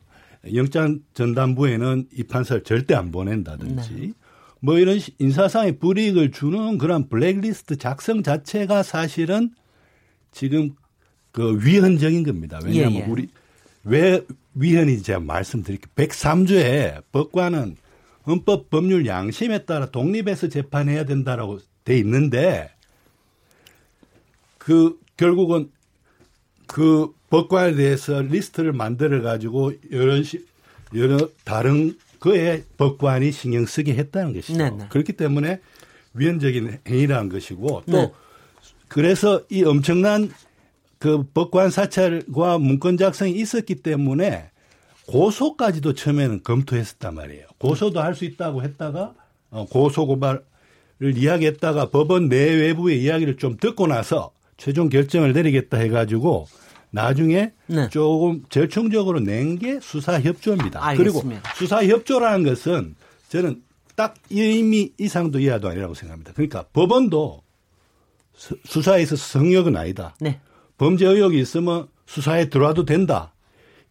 영장 전담부에는 이 판사를 절대 안 보낸다든지 네. 뭐 이런 인사상의 불이익을 주는 그런 블랙리스트 작성 자체가 사실은 지금 그 위헌적인 겁니다. 왜냐하면 예, 예. 우리 왜 위헌인지 제가 말씀드릴게요. 103조에 법관은 헌법 법률 양심에 따라 독립해서 재판해야 된다라고 돼 있는데 그 결국은 그 법관에 대해서 리스트를 만들어 가지고 여러 시, 여러 다른 거에 법관이 신경 쓰게 했다는 것이죠. 네네. 네. 그렇기 때문에 위헌적인 행위라는 것이고 또 네. 그래서 이 엄청난 그 법관 사찰과 문건 작성이 있었기 때문에 고소까지도 처음에는 검토했었단 말이에요. 고소도 할 수 있다고 했다가 어, 고소 고발을 이야기했다가 법원 내외부의 이야기를 좀 듣고 나서 최종 결정을 내리겠다 해가지고 나중에 네. 조금 절충적으로 낸 게 수사협조입니다. 알겠습니다. 그리고 수사협조라는 것은 저는 딱 의미 이상도 이하도 아니라고 생각합니다. 그러니까 법원도 수사에 있어서 성역은 아니다. 네. 범죄 의혹이 있으면 수사에 들어와도 된다.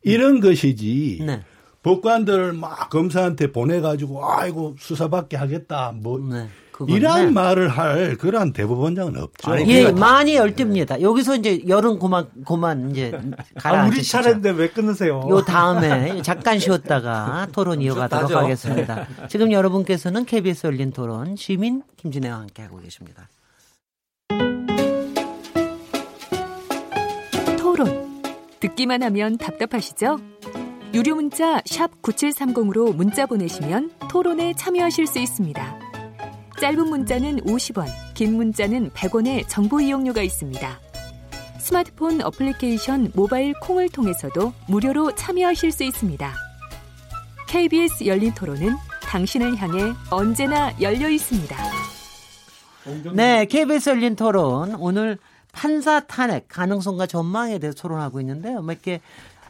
이런 음. 것이지. 네. 법관들을 막 검사한테 보내가지고 아이고 수사받게 하겠다. 뭐 네. 네. 말을 할 그러한 대법원장은 없죠.
아니, 예, 많이 열립니다. 여기서 이제 열은 고만 고만 이제 가라.
아, 우리 차례인데 왜 끊으세요?
요 다음에 잠깐 쉬었다가 토론 이어가도록 하겠습니다. 지금 여러분께서는 KBS 열린 토론 시민 김진애와 함께 하고 계십니다.
토론 듣기만 하면 답답하시죠? 유료 문자 샵 9730으로 문자 보내시면 토론에 참여하실 수 있습니다. 짧은 문자는 50원, 긴 문자는 100원의 정보 이용료가 있습니다. 스마트폰 어플리케이션 모바일 콩을 통해서도 무료로 참여하실 수 있습니다. KBS 열린 토론은 당신을 향해 언제나 열려 있습니다.
네, KBS 열린 토론 오늘 판사 탄핵 가능성과 전망에 대해서 토론하고 있는데요. 몇개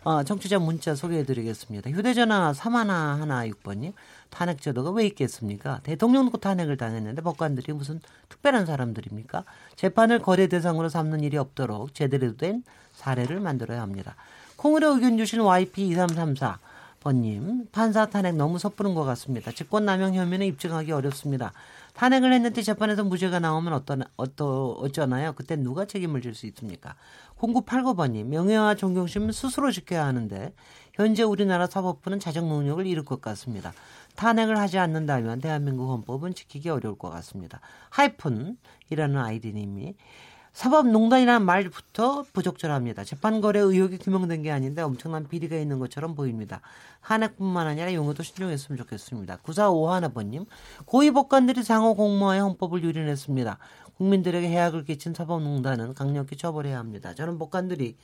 어, 정치자 문자 소개해드리겠습니다. 휴대전화 3116번님. 탄핵 제도가 왜 있겠습니까? 대통령도 탄핵을 당했는데 법관들이 무슨 특별한 사람들입니까? 재판을 거래 대상으로 삼는 일이 없도록 제대로 된 사례를 만들어야 합니다. 콩으로 의견 주신 YP2334 번님, 판사 탄핵 너무 섣부른 것 같습니다. 직권남용 혐의는 입증하기 어렵습니다. 탄핵을 했는데 재판에서 무죄가 나오면 어떤 어떠 어쩌나요? 그때 누가 책임을 질 수 있습니까? 0989번님 명예와 존경심 스스로 지켜야 하는데 현재 우리나라 사법부는 자정 능력을 잃을 것 같습니다. 탄핵을 하지 않는다면 대한민국 헌법은 지키기 어려울 것 같습니다. 하이픈이라는 아이디님이 사법농단이라는 말부터 부적절합니다. 재판거래 의혹이 규명된 게 아닌데 엄청난 비리가 있는 것처럼 보입니다. 한핵뿐만 아니라 용어도 신중했으면 좋겠습니다. 9451번님, 고위법관들이 상호 공모하여 헌법을 유린했습니다. 국민들에게 해악을 끼친 사법농단은 강력히 처벌해야 합니다. 저는 법관들이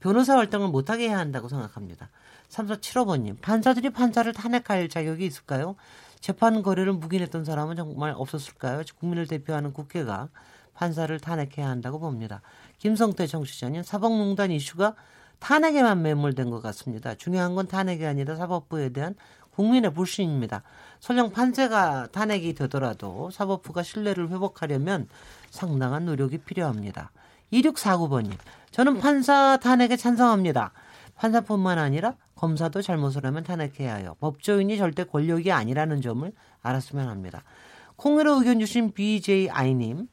변호사 활동을 못하게 해야 한다고 생각합니다. 3475번님, 판사들이 판사를 탄핵할 자격이 있을까요? 재판 거래를 묵인했던 사람은 정말 없었을까요? 국민을 대표하는 국회가 판사를 탄핵해야 한다고 봅니다. 김성태 정치자님 사법농단 이슈가 탄핵에만 매몰된 것 같습니다. 중요한 건 탄핵이 아니라 사법부에 대한 국민의 불신입니다. 설령 판사가 탄핵이 되더라도 사법부가 신뢰를 회복하려면 상당한 노력이 필요합니다. 2649번님, 저는 판사 탄핵에 찬성합니다. 판사뿐만 아니라 검사도 잘못을 하면 탄핵해야 해요. 법조인이 절대 권력이 아니라는 점을 알았으면 합니다. 콩으로 의견 주신 BJI님,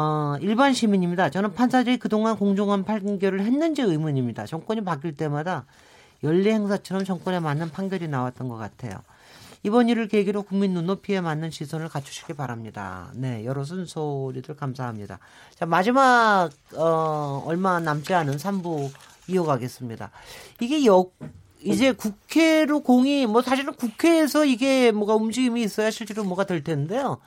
어, 일반 시민입니다. 저는 판사들이 그동안 공정한 판결을 했는지 의문입니다. 정권이 바뀔 때마다 연례 행사처럼 정권에 맞는 판결이 나왔던 것 같아요. 이번 일을 계기로 국민 눈높이에 맞는 시선을 갖추시기 바랍니다. 네, 여러 순소리들 감사합니다. 자, 마지막, 어, 얼마 남지 않은 3부 이어가겠습니다. 이게 역, 이제 국회로 공이, 뭐 사실은 국회에서 이게 뭐가 움직임이 있어야 실제로 뭐가 될 텐데요.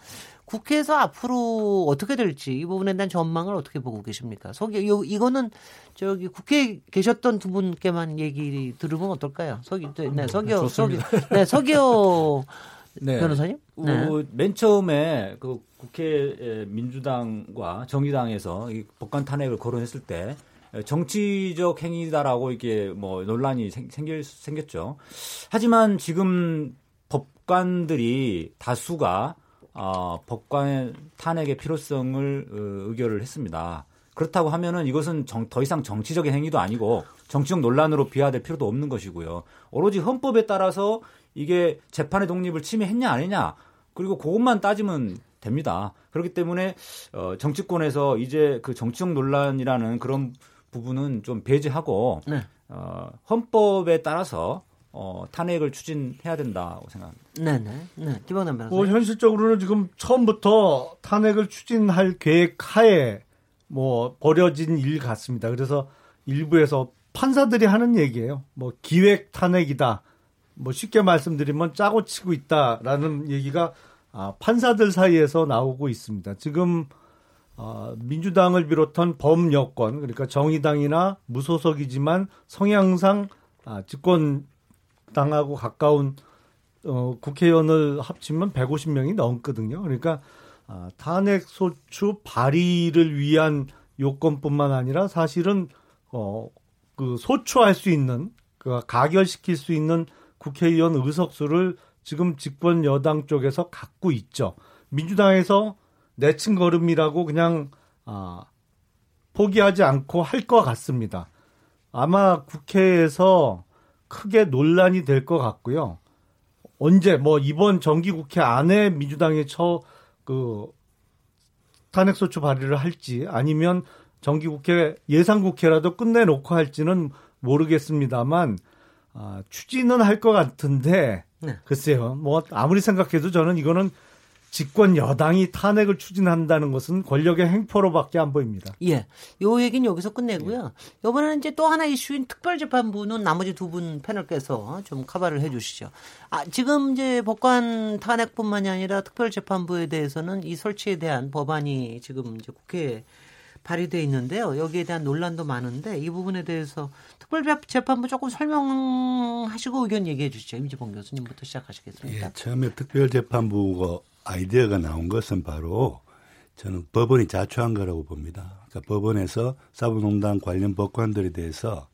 국회에서 앞으로 어떻게 될지 이 부분에 대한 전망을 어떻게 보고 계십니까? 서기 요 이거는 저기 국회에 계셨던 두 분께만 얘기 들으면 어떨까요? 서기 네, 서기호 서기 네, 서기호 네. 변호사님?
네. 어, 맨 처음에 그 국회 민주당과 정의당에서 이 법관 탄핵을 거론했을 때 정치적 행위다라고 이게 뭐 논란이 생, 생길, 생겼죠. 하지만 지금 법관들이 다수가 어, 법관 탄핵의 필요성을 어, 의결을 했습니다. 그렇다고 하면은 이것은 정, 더 이상 정치적인 행위도 아니고 정치적 논란으로 비화될 필요도 없는 것이고요. 오로지 헌법에 따라서 이게 재판의 독립을 침해했냐 아니냐 그리고 그것만 따지면 됩니다. 그렇기 때문에 어, 정치권에서 이제 그 정치적 논란이라는 그런 부분은 좀 배제하고 네. 어, 헌법에 따라서 어, 탄핵을 추진해야 된다고 생각합니다.
네네. 네. 김원남 변호사.
뭐 현실적으로는 지금 처음부터 탄핵을 추진할 계획 하에 뭐 벌여진 일 같습니다. 그래서 일부에서 판사들이 하는 얘기예요. 뭐 기획 탄핵이다. 뭐 쉽게 말씀드리면 짜고 치고 있다라는 얘기가 아, 판사들 사이에서 나오고 있습니다. 지금 어, 민주당을 비롯한 범여권 그러니까 정의당이나 무소속이지만 성향상 아, 집권 당하고 가까운 어, 국회의원을 합치면 150명이 넘거든요. 그러니까 아, 탄핵 소추 발의를 위한 요건뿐만 아니라 사실은 어, 그 소추할 수 있는 그 가결시킬 수 있는 국회의원 의석수를 지금 집권 여당 쪽에서 갖고 있죠. 민주당에서 내친 걸음이라고 그냥 아, 포기하지 않고 할 것 같습니다. 아마 국회에서 크게 논란이 될 것 같고요. 언제 뭐 이번 정기국회 안에 민주당이 처그 탄핵소추 발의를 할지 아니면 정기국회 예상국회라도 끝내놓고 할지는 모르겠습니다만 아, 추진은 할 것 같은데 네. 글쎄요 뭐 아무리 생각해도 저는 이거는 집권 여당이 탄핵을 추진한다는 것은 권력의 행포로밖에 안 보입니다.
예. 요 얘기는 여기서 끝내고요. 예. 이번에는 이제 또 하나 이슈인 특별재판부는 나머지 두 분 패널께서 좀 커버를 해 주시죠. 아, 지금 이제 법관 탄핵뿐만이 아니라 특별재판부에 대해서는 이 설치에 대한 법안이 지금 이제 국회에 발의돼 있는데요. 여기에 대한 논란도 많은데 이 부분에 대해서 특별재판부 조금 설명하시고 의견 얘기해 주시죠. 임지봉 교수님부터 시작하시겠습니까?
예, 처음에 특별재판부가 아이디어가 나온 것은 바로 저는 법원이 자초한 거라고 봅니다. 그러니까 법원에서 사법농단 관련 법관들에 대해서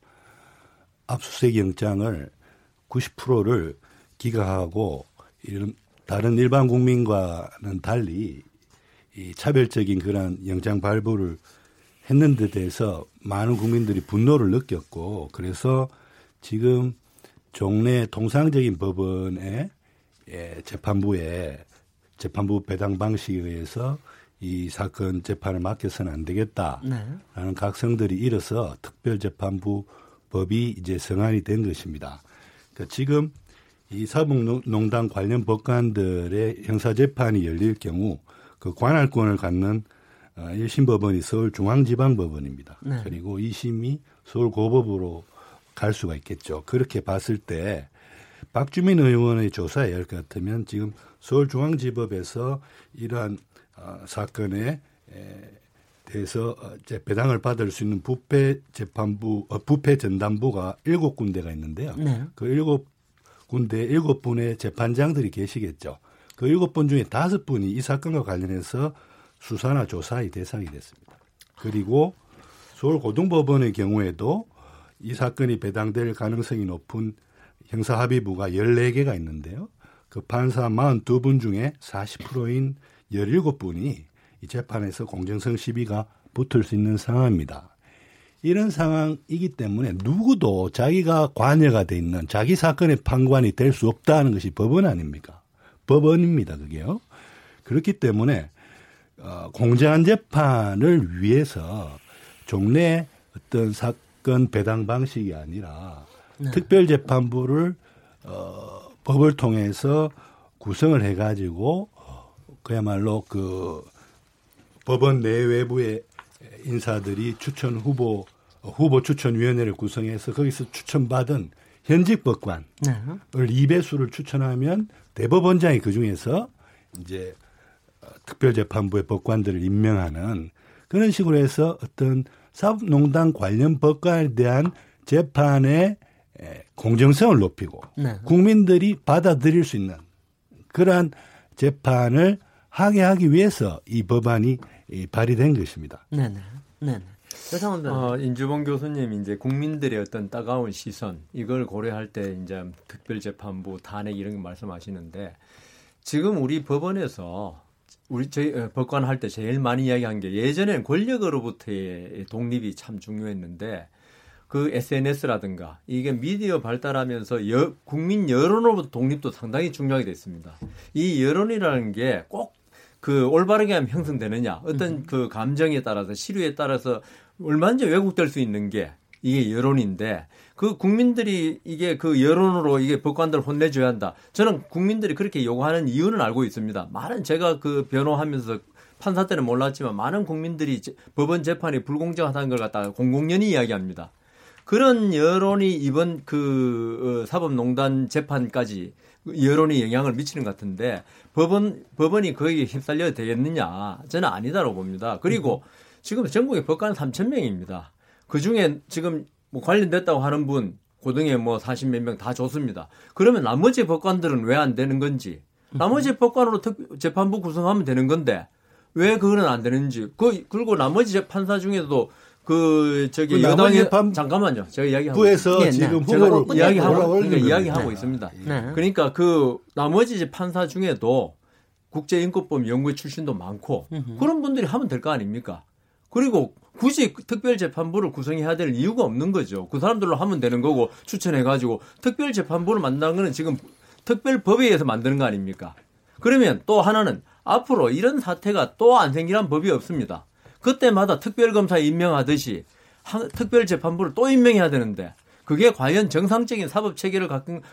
압수수색 영장을 90%를 기각하고 이런 다른 일반 국민과는 달리 이 차별적인 그런 영장 발부를 했는 데 대해서 많은 국민들이 분노를 느꼈고 그래서 지금 종래 통상적인 법원의 예, 재판부에 재판부 배당 방식에 의해서 이 사건 재판을 맡겨서는 안 되겠다라는 네. 각성들이 일어서 특별재판부 법이 이제 성안이 된 것입니다. 그러니까 지금 이 사법농단 관련 법관들의 형사재판이 열릴 경우 그 관할권을 갖는 1심 어, 법원이 서울중앙지방법원입니다. 네. 그리고 2심이 서울고법으로 갈 수가 있겠죠. 그렇게 봤을 때 박주민 의원의 조사에 열 같으면 지금 서울중앙지법에서 이러한 어, 사건에 에, 대해서 어, 이제 배당을 받을 수 있는 부패 재판부, 어, 부패 전담부가 일곱 군데가 있는데요. 네. 그 일곱 군데 일곱 분의 재판장들이 계시겠죠. 그 일곱 분 중에 다섯 분이 이 사건과 관련해서 수사나 조사의 대상이 됐습니다. 그리고 서울고등법원의 경우에도 이 사건이 배당될 가능성이 높은 형사합의부가 14개가 있는데요. 그 판사 42분 중에 40%인 17분이 이 재판에서 공정성 시비가 붙을 수 있는 상황입니다. 이런 상황이기 때문에 누구도 자기가 관여가 돼 있는 자기 사건의 판관이 될 수 없다는 것이 법원 아닙니까? 법원입니다, 그게요. 그렇기 때문에 어, 공정한 재판을 위해서 종래 어떤 사건 배당 방식이 아니라 네. 특별재판부를 어, 법을 통해서 구성을 해가지고 그야말로 그 법원 내외부의 인사들이 추천 후보 후보 추천위원회를 구성해서 거기서 추천받은 현직 법관을 네. 2배수를 추천하면 대법원장이 그 중에서 이제 특별재판부의 법관들을 임명하는 그런 식으로 해서 어떤 사법농단 관련 법관에 대한 재판의 공정성을 높이고 네. 국민들이 받아들일 수 있는 그러한 재판을 하게 하기 위해서 이 법안이 발의된 것입니다.
네네. 네네.
어, 인주봉 교수님 이제 국민들의 어떤 따가운 시선 이걸 고려할 때 이제 특별재판부 탄핵 이런 거 말씀하시는데 지금 우리 법원에서 우리 저희 어, 법관 할 때 제일 많이 이야기한 게 예전에는 권력으로부터의 독립이 참 중요했는데 그 SNS라든가 이게 미디어 발달하면서 여, 국민 여론으로부터 독립도 상당히 중요하게 됐습니다. 이 여론이라는 게꼭 그 올바르게 하면 형성되느냐 어떤 음. 그 감정에 따라서 시류에 따라서 얼마든지 왜곡될 수 있는 게 이게 여론인데 그 국민들이 이게 그 여론으로 이게 법관들 혼내줘야 한다. 저는 국민들이 그렇게 요구하는 이유는 알고 있습니다. 많은 제가 그 변호하면서 판사 때는 몰랐지만 많은 국민들이 법원 재판이 불공정하다는 걸 갖다가 공공연히 이야기합니다. 그런 여론이 이번 그 어, 사법농단 재판까지 여론이 영향을 미치는 것 같은데 법원 법원이 거기에 휩쓸려야 되겠느냐 저는 아니다라고 봅니다. 그리고 지금 전국에 법관 3천 명입니다. 그 중에 지금 뭐 관련됐다고 하는 분 고등에 뭐 40몇 명 다 좋습니다. 그러면 나머지 법관들은 왜 안 되는 건지 나머지 법관으로 특, 재판부 구성하면 되는 건데 왜 그거는 안 되는지 그 그리고 나머지 판사 중에도 그 저기 그 여당의 판... 잠깐만요. 제가 이야기하고
부에서 네, 네. 지금 후보를
이야기하고 그러니까 이야기하고 네. 있습니다. 네. 그러니까 그 나머지 판사 중에도 국제인권법 연구회 출신도 많고 으흠. 그런 분들이 하면 될 거 아닙니까? 그리고 굳이 특별재판부를 구성해야 될 이유가 없는 거죠. 그 사람들로 하면 되는 거고 추천해가지고 특별재판부를 만드는 거는 지금 특별법에 의해서 만드는 거 아닙니까? 그러면 또 하나는 앞으로 이런 사태가 또 안 생기란 법이 없습니다. 그때마다 특별검사 임명하듯이 특별재판부를 또 임명해야 되는데 그게 과연 정상적인 사법 체계를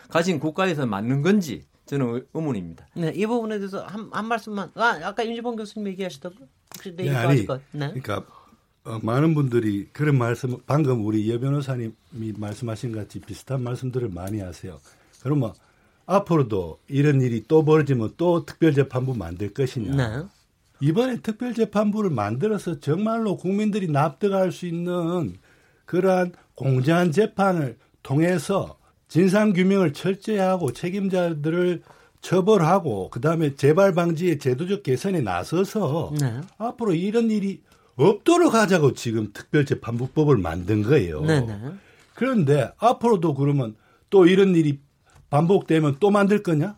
가진 국가에서 맞는 건지 저는 의문입니다.
네, 이 부분에 대해서 한, 한 말씀만. 아, 아까 윤지봉 교수님 얘기하시던 혹시
네, 아니, 것. 네. 그러니까 어, 많은 분들이 그런 말씀 방금 우리 여 변호사님이 말씀하신 것 같이 비슷한 말씀들을 많이 하세요. 그러면 앞으로도 이런 일이 또 벌어지면 또 특별재판부 만들 것이냐? 네. 이번에 특별재판부를 만들어서 정말로 국민들이 납득할 수 있는 그러한 공정한 재판을 통해서 진상규명을 철저히 하고 책임자들을 처벌하고 그다음에 재발 방지의 제도적 개선에 나서서 네. 앞으로 이런 일이 없도록 하자고 지금 특별재판부법을 만든 거예요. 네, 네. 그런데 앞으로도 그러면 또 이런 일이 반복되면 또 만들 거냐?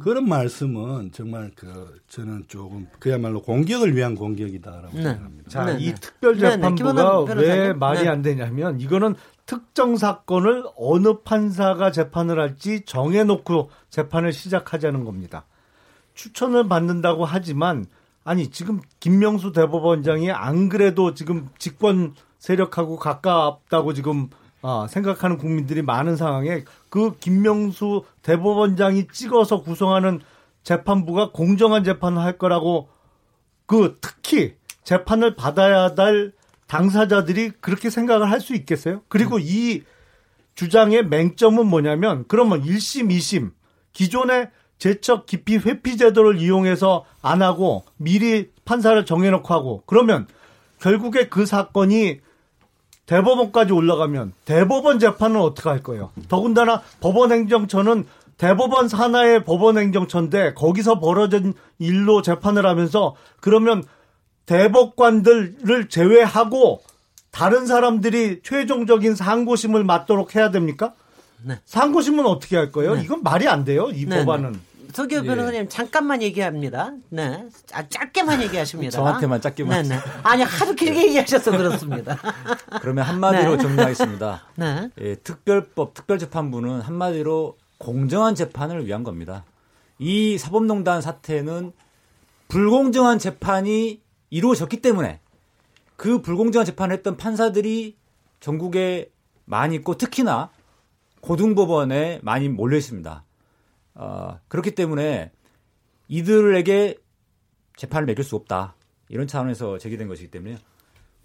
그런 말씀은 정말 그 저는 조금 그야말로 공격을 위한 공격이다라고 네. 생각합니다.
자, 네, 이 네. 특별재판부가 네, 왜 말이 안 되냐면 이거는 특정 사건을 어느 판사가 재판을 할지 정해놓고 재판을 시작하자는 겁니다. 추천을 받는다고 하지만 아니 지금 김명수 대법원장이 안 그래도 지금 직권 세력하고 가깝다고 지금 아, 생각하는 국민들이 많은 상황에 그 김명수 대법원장이 찍어서 구성하는 재판부가 공정한 재판을 할 거라고 그 특히 재판을 받아야 될 당사자들이 그렇게 생각을 할 수 있겠어요? 그리고 음. 이 주장의 맹점은 뭐냐면 그러면 1심, 2심 기존의 제척 기피 회피 제도를 이용해서 안 하고 미리 판사를 정해놓고 하고 그러면 결국에 그 사건이 대법원까지 올라가면 대법원 재판은 어떻게 할 거예요? 더군다나 법원행정처는 대법원 산하의 법원행정처인데 거기서 벌어진 일로 재판을 하면서 그러면 대법관들을 제외하고 다른 사람들이 최종적인 상고심을 맡도록 해야 됩니까? 네. 상고심은 어떻게 할 거예요? 네. 이건 말이 안 돼요. 이 네, 네. 법안은.
서기호 예. 변호사님 잠깐만 얘기합니다. 네, 아, 짧게만 얘기하십니다.
저한테만 짧게만.
네, 네. 아니 하도 길게 얘기하셔서 그렇습니다.
그러면 한마디로 네. 정리하겠습니다. 네. 예, 특별법 특별재판부는 한마디로 공정한 재판을 위한 겁니다. 이 사법농단 사태는 불공정한 재판이 이루어졌기 때문에 그 불공정한 재판을 했던 판사들이 전국에 많이 있고 특히나 고등법원에 많이 몰려 있습니다. 어, 그렇기 때문에 이들에게 재판을 매길 수 없다. 이런 차원에서 제기된 것이기 때문에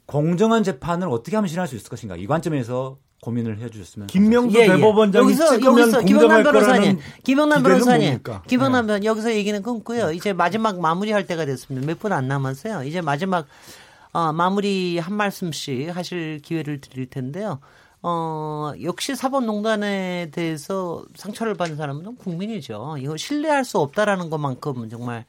공정한 재판을 어떻게 하면 실현할 수 있을 것인가 이 관점에서 고민을 해주셨으면
김명수 예, 예. 대법원장이 여기서 여기서 김영남 변호사님,
김영남 변호사님, 김영남 변 네. 여기서 얘기는 끊고요. 이제 마지막 마무리할 때가 됐습니다. 몇 분 안 남았어요. 이제 마지막 어, 마무리 한 말씀씩 하실 기회를 드릴 텐데요. 어, 역시 사법농단에 대해서 상처를 받은 사람은 국민이죠. 이거 신뢰할 수 없다라는 것만큼 정말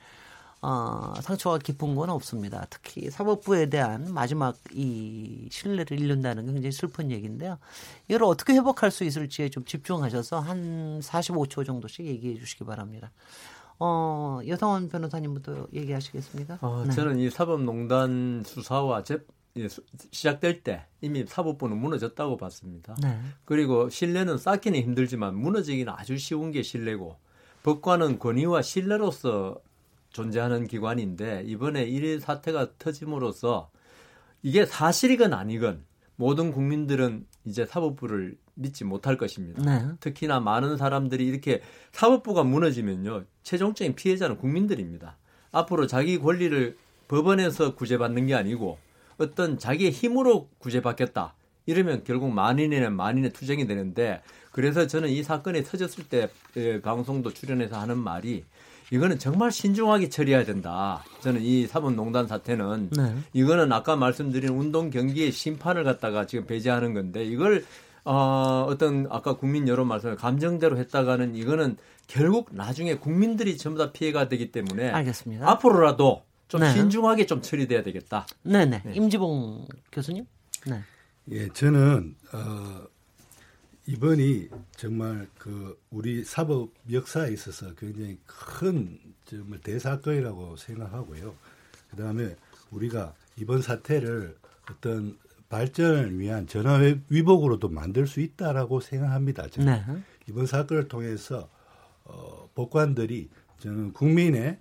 어, 상처가 깊은 건 없습니다. 특히 사법부에 대한 마지막 이 신뢰를 잃는다는 게 굉장히 슬픈 얘기인데요. 이걸 어떻게 회복할 수 있을지에 좀 집중하셔서 한 45초 정도씩 얘기해 주시기 바랍니다. 어, 여성원 변호사님부터 얘기하시겠습니까?
어, 네. 저는 이 사법농단 수사와 재, 시작될 때 이미 사법부는 무너졌다고 봤습니다. 네. 그리고 신뢰는 쌓기는 힘들지만 무너지기는 아주 쉬운 게 신뢰고 법관은 권위와 신뢰로서 존재하는 기관인데 이번에 일 사태가 터짐으로써 이게 사실이건 아니건 모든 국민들은 이제 사법부를 믿지 못할 것입니다. 네. 특히나 많은 사람들이 이렇게 사법부가 무너지면요. 최종적인 피해자는 국민들입니다. 앞으로 자기 권리를 법원에서 구제받는 게 아니고 어떤 자기의 힘으로 구제받겠다. 이러면 결국 만인에는 만인의 투쟁이 되는데 그래서 저는 이 사건이 터졌을 때 방송도 출연해서 하는 말이 이거는 정말 신중하게 처리해야 된다. 저는 이 사법농단 사태는 네. 이거는 아까 말씀드린 운동 경기의 심판을 갖다가 지금 배제하는 건데 이걸 어, 어떤 아까 국민 여론 말씀 감정대로 했다가는 이거는 결국 나중에 국민들이 전부 다 피해가 되기 때문에
알겠습니다.
앞으로라도 좀 네. 신중하게 좀 처리돼야 되겠다.
네네. 네. 임지봉 교수님. 네.
예, 저는 어, 이번이 정말 그 우리 사법 역사에 있어서 굉장히 큰 정말 대사건이라고 생각하고요. 그 다음에 우리가 이번 사태를 어떤 발전을 위한 전화위복으로도 만들 수 있다라고 생각합니다. 저는 네. 이번 사건을 통해서 어, 법관들이 저는 국민의 에,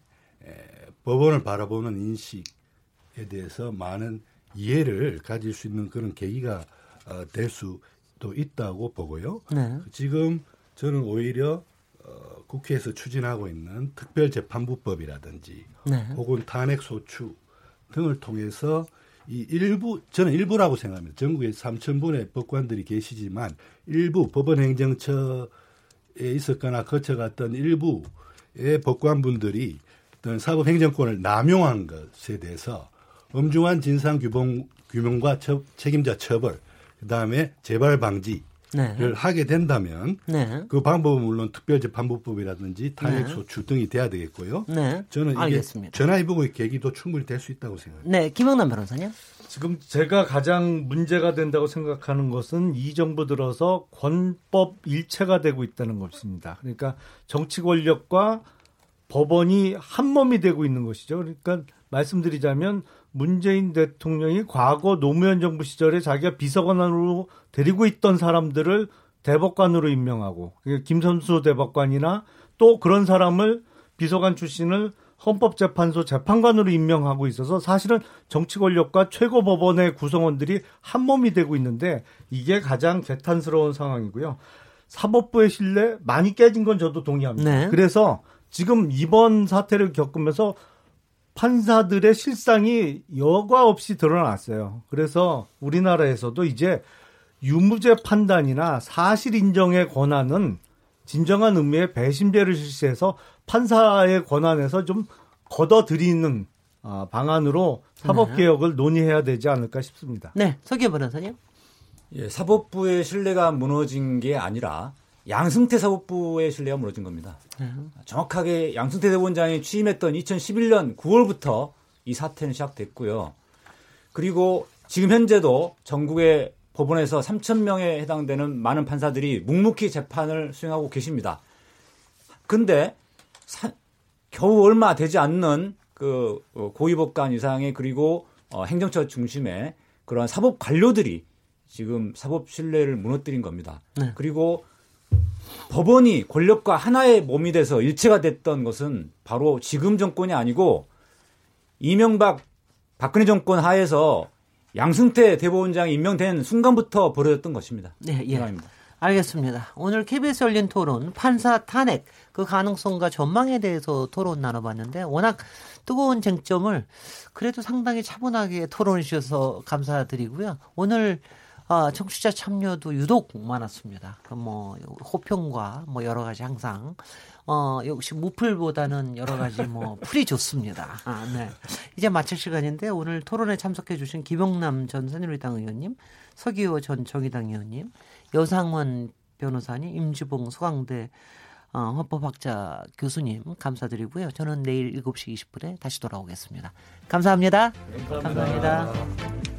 법원을 바라보는 인식에 대해서 많은 이해를 가질 수 있는 그런 계기가 어, 될 수도 있다고 보고요. 네. 지금 저는 오히려 어, 국회에서 추진하고 있는 특별재판부법이라든지 네. 혹은 탄핵소추 등을 통해서 이 일부 저는 일부라고 생각합니다. 전국에 3천 분의 법관들이 계시지만 일부 법원 행정처에 있었거나 거쳐갔던 일부의 법관분들이 어떤 사법 행정권을 남용한 것에 대해서 엄중한 진상 규범 규명과 처, 책임자 처벌, 그 다음에 재발 방지를 네. 하게 된다면 네. 그 방법은 물론 특별재판부법이라든지 탄핵 소추 네. 등이 돼야 되겠고요. 네. 저는 이게 알겠습니다. 전화위복의 계기도 충분히 될 수 있다고 생각합니다.
네, 김영남 변호사님.
지금 제가 가장 문제가 된다고 생각하는 것은 이 정부 들어서 권법 일체가 되고 있다는 것입니다. 그러니까 정치 권력과 법원이 한 몸이 되고 있는 것이죠. 그러니까 말씀드리자면 문재인 대통령이 과거 노무현 정부 시절에 자기가 비서관으로 데리고 있던 사람들을 대법관으로 임명하고 김선수 대법관이나 또 그런 사람을 비서관 출신을 헌법재판소 재판관으로 임명하고 있어서 사실은 정치 권력과 최고 법원의 구성원들이 한 몸이 되고 있는데 이게 가장 개탄스러운 상황이고요. 사법부의 신뢰 많이 깨진 건 저도 동의합니다. 네. 그래서 지금 이번 사태를 겪으면서 판사들의 실상이 여과 없이 드러났어요. 그래서 우리나라에서도 이제 유무죄 판단이나 사실 인정의 권한은 진정한 의미의 배심제를 실시해서 판사의 권한에서 좀 걷어들이는 아, 방안으로 사법 개혁을 네. 논의해야 되지 않을까 싶습니다.
네, 서기현 변호사님.
예, 사법부의 신뢰가 무너진 게 아니라 양승태 사법부의 신뢰가 무너진 겁니다. 네. 정확하게 양승태 대법원장이 취임했던 2011년 9월부터 이 사태는 시작됐고요. 그리고 지금 현재도 전국의 법원에서 3천 명에 해당되는 많은 판사들이 묵묵히 재판을 수행하고 계십니다. 근데 사, 겨우 얼마 되지 않는 그 어, 고위법관 이상의 그리고 어, 행정처 중심의 그런 사법 관료들이 지금 사법 신뢰를 무너뜨린 겁니다. 네. 그리고 법원이 권력과 하나의 몸이 돼서 일체가 됐던 것은 바로 지금 정권이 아니고 이명박 박근혜 정권 하에서 양승태 대법원장이 임명된 순간부터 벌어졌던 것입니다.
네, 예. 입니다 알겠습니다. 오늘 KBS 열린 토론 판사 탄핵 그 가능성과 전망에 대해서 토론 나눠봤는데 워낙 뜨거운 쟁점을 그래도 상당히 차분하게 토론해 주셔서 감사드리고요. 오늘 아, 청취자 참여도 유독 많았습니다. 뭐 호평과 뭐 여러 가지 항상 어 역시 무풀보다는 여러 가지 뭐 풀이 좋습니다. 아, 네. 이제 마칠 시간인데 오늘 토론에 참석해 주신 김영남 전 새누리당 의원님, 서기호 전 정의당 의원님, 여상원 변호사님, 임주봉 소강대 어, 헌법학자 교수님 감사드리고요. 저는 내일 7시 20분에 다시 돌아오겠습니다. 감사합니다. 감사합니다. 감사합니다.